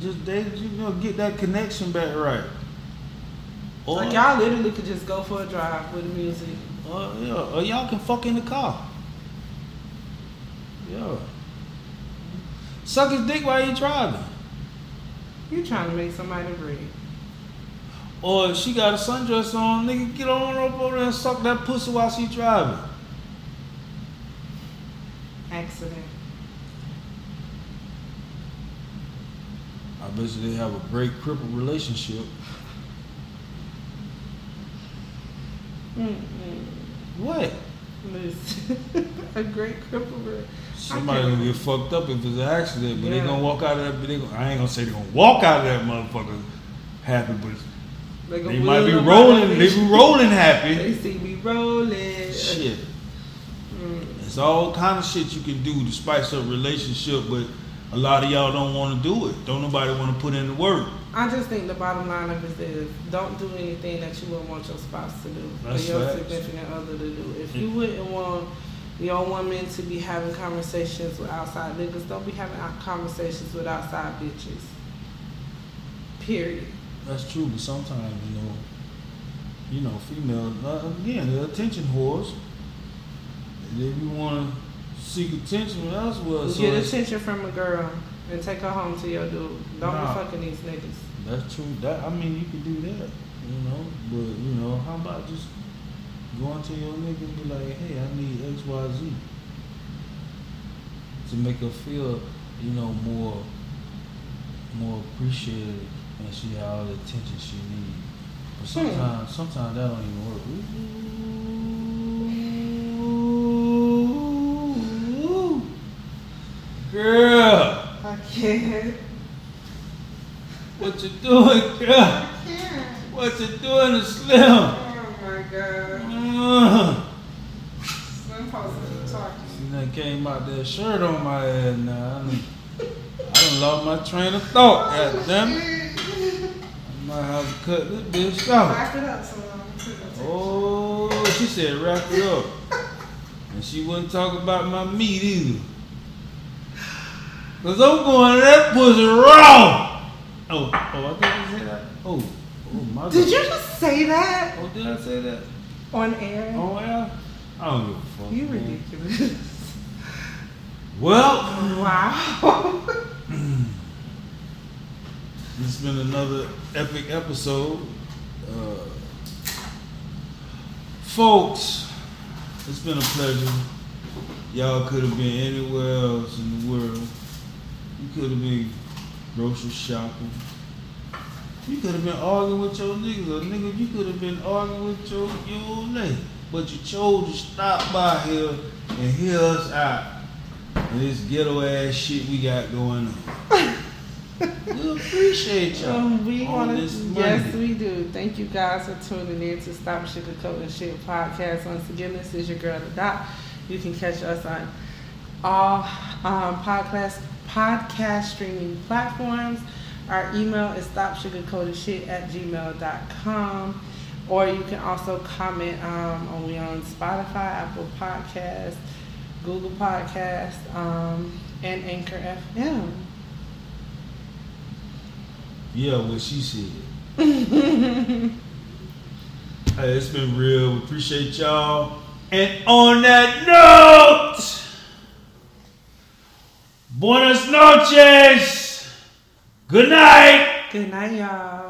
Just they you know, get that connection back right. Or, Like y'all literally could just go for a drive with the music. or, yeah, or y'all can fuck in the car. Yeah. Suck his dick while you driving. You trying to make somebody breathe. Or if she got a sundress on, nigga, get on up over there and suck that pussy while she driving. Accident. I bet you they have a great crippled relationship. Mm-mm. What? Listen, (laughs) a great cripple. Somebody gonna get fucked up if it's an accident, but they Yeah. gonna walk out of that. They gonna, I ain't gonna say they gonna walk out of that motherfucker happy, but They, they might be rolling. They be rolling happy. (laughs) They see me rolling. Shit, Mm. it's all kind of shit you can do to spice up a relationship, but a lot of y'all don't want to do it. Don't nobody want to put in the work. I just think the bottom line of it is don't do anything that you wouldn't want your spouse to do That's or your facts. significant other to do. If you wouldn't want your woman to be having conversations with outside niggas, don't be having conversations with outside bitches. Period. That's true, but sometimes you know, you know, females uh, again they're attention whores. And if you want to seek attention elsewhere, so Get attention from a girl and take her home to your dude. Don't Nah. be fucking these niggas. That's true. That I mean, you can do that, you know. But you know, how about just going to your nigga and be like, "Hey, I need X, Y, Z," to make her feel, you know, more, more appreciated, and she had all the attention she needs. But Hmm. sometimes, sometimes that don't even work. Ooh, girl, I can't. what you doing, girl? I can't. What you doing to Slim? Oh my god. Uh, Slim supposed to be talking. see, that came out that shirt on my head now. I done, I done lost my train of thought. God damn it. I might have to cut this bitch off. Wrap it up so. Um, oh, she said wrap it up. (laughs) And she wouldn't talk about my meat either. Cause I'm going that pussy raw. Oh, oh, I didn't say that. Oh, oh my Did you just say that Oh, did I say that? on air? Oh yeah. I don't give a fuck. You man. ridiculous. Well, wow. (clears throat) It's been another epic episode. Uh, folks, it's been a pleasure. Y'all could have been anywhere else in the world. You could have been grocery shopping. You could have been arguing with your niggas, or nigga, you could have been arguing with your, your old lady. But you chose to stop by here and hear us out. And this ghetto ass shit we got going on. (laughs) we appreciate y'all. Um, we want to, yes, we do. Thank you guys for tuning in to Stop Sugarcoating Shit podcast. Once again, this is your girl, the Doc. You can catch us on all um, podcast podcast streaming platforms. Our email is stopsugarcoatedshit at gmail.com. Or you can also comment um, on we on Spotify, Apple Podcast, Google Podcast, um, and Anchor FM. Yeah, what she said. (laughs) hey, it's been real. We appreciate y'all. And on that note, buenas noches. Good night. Good night, y'all.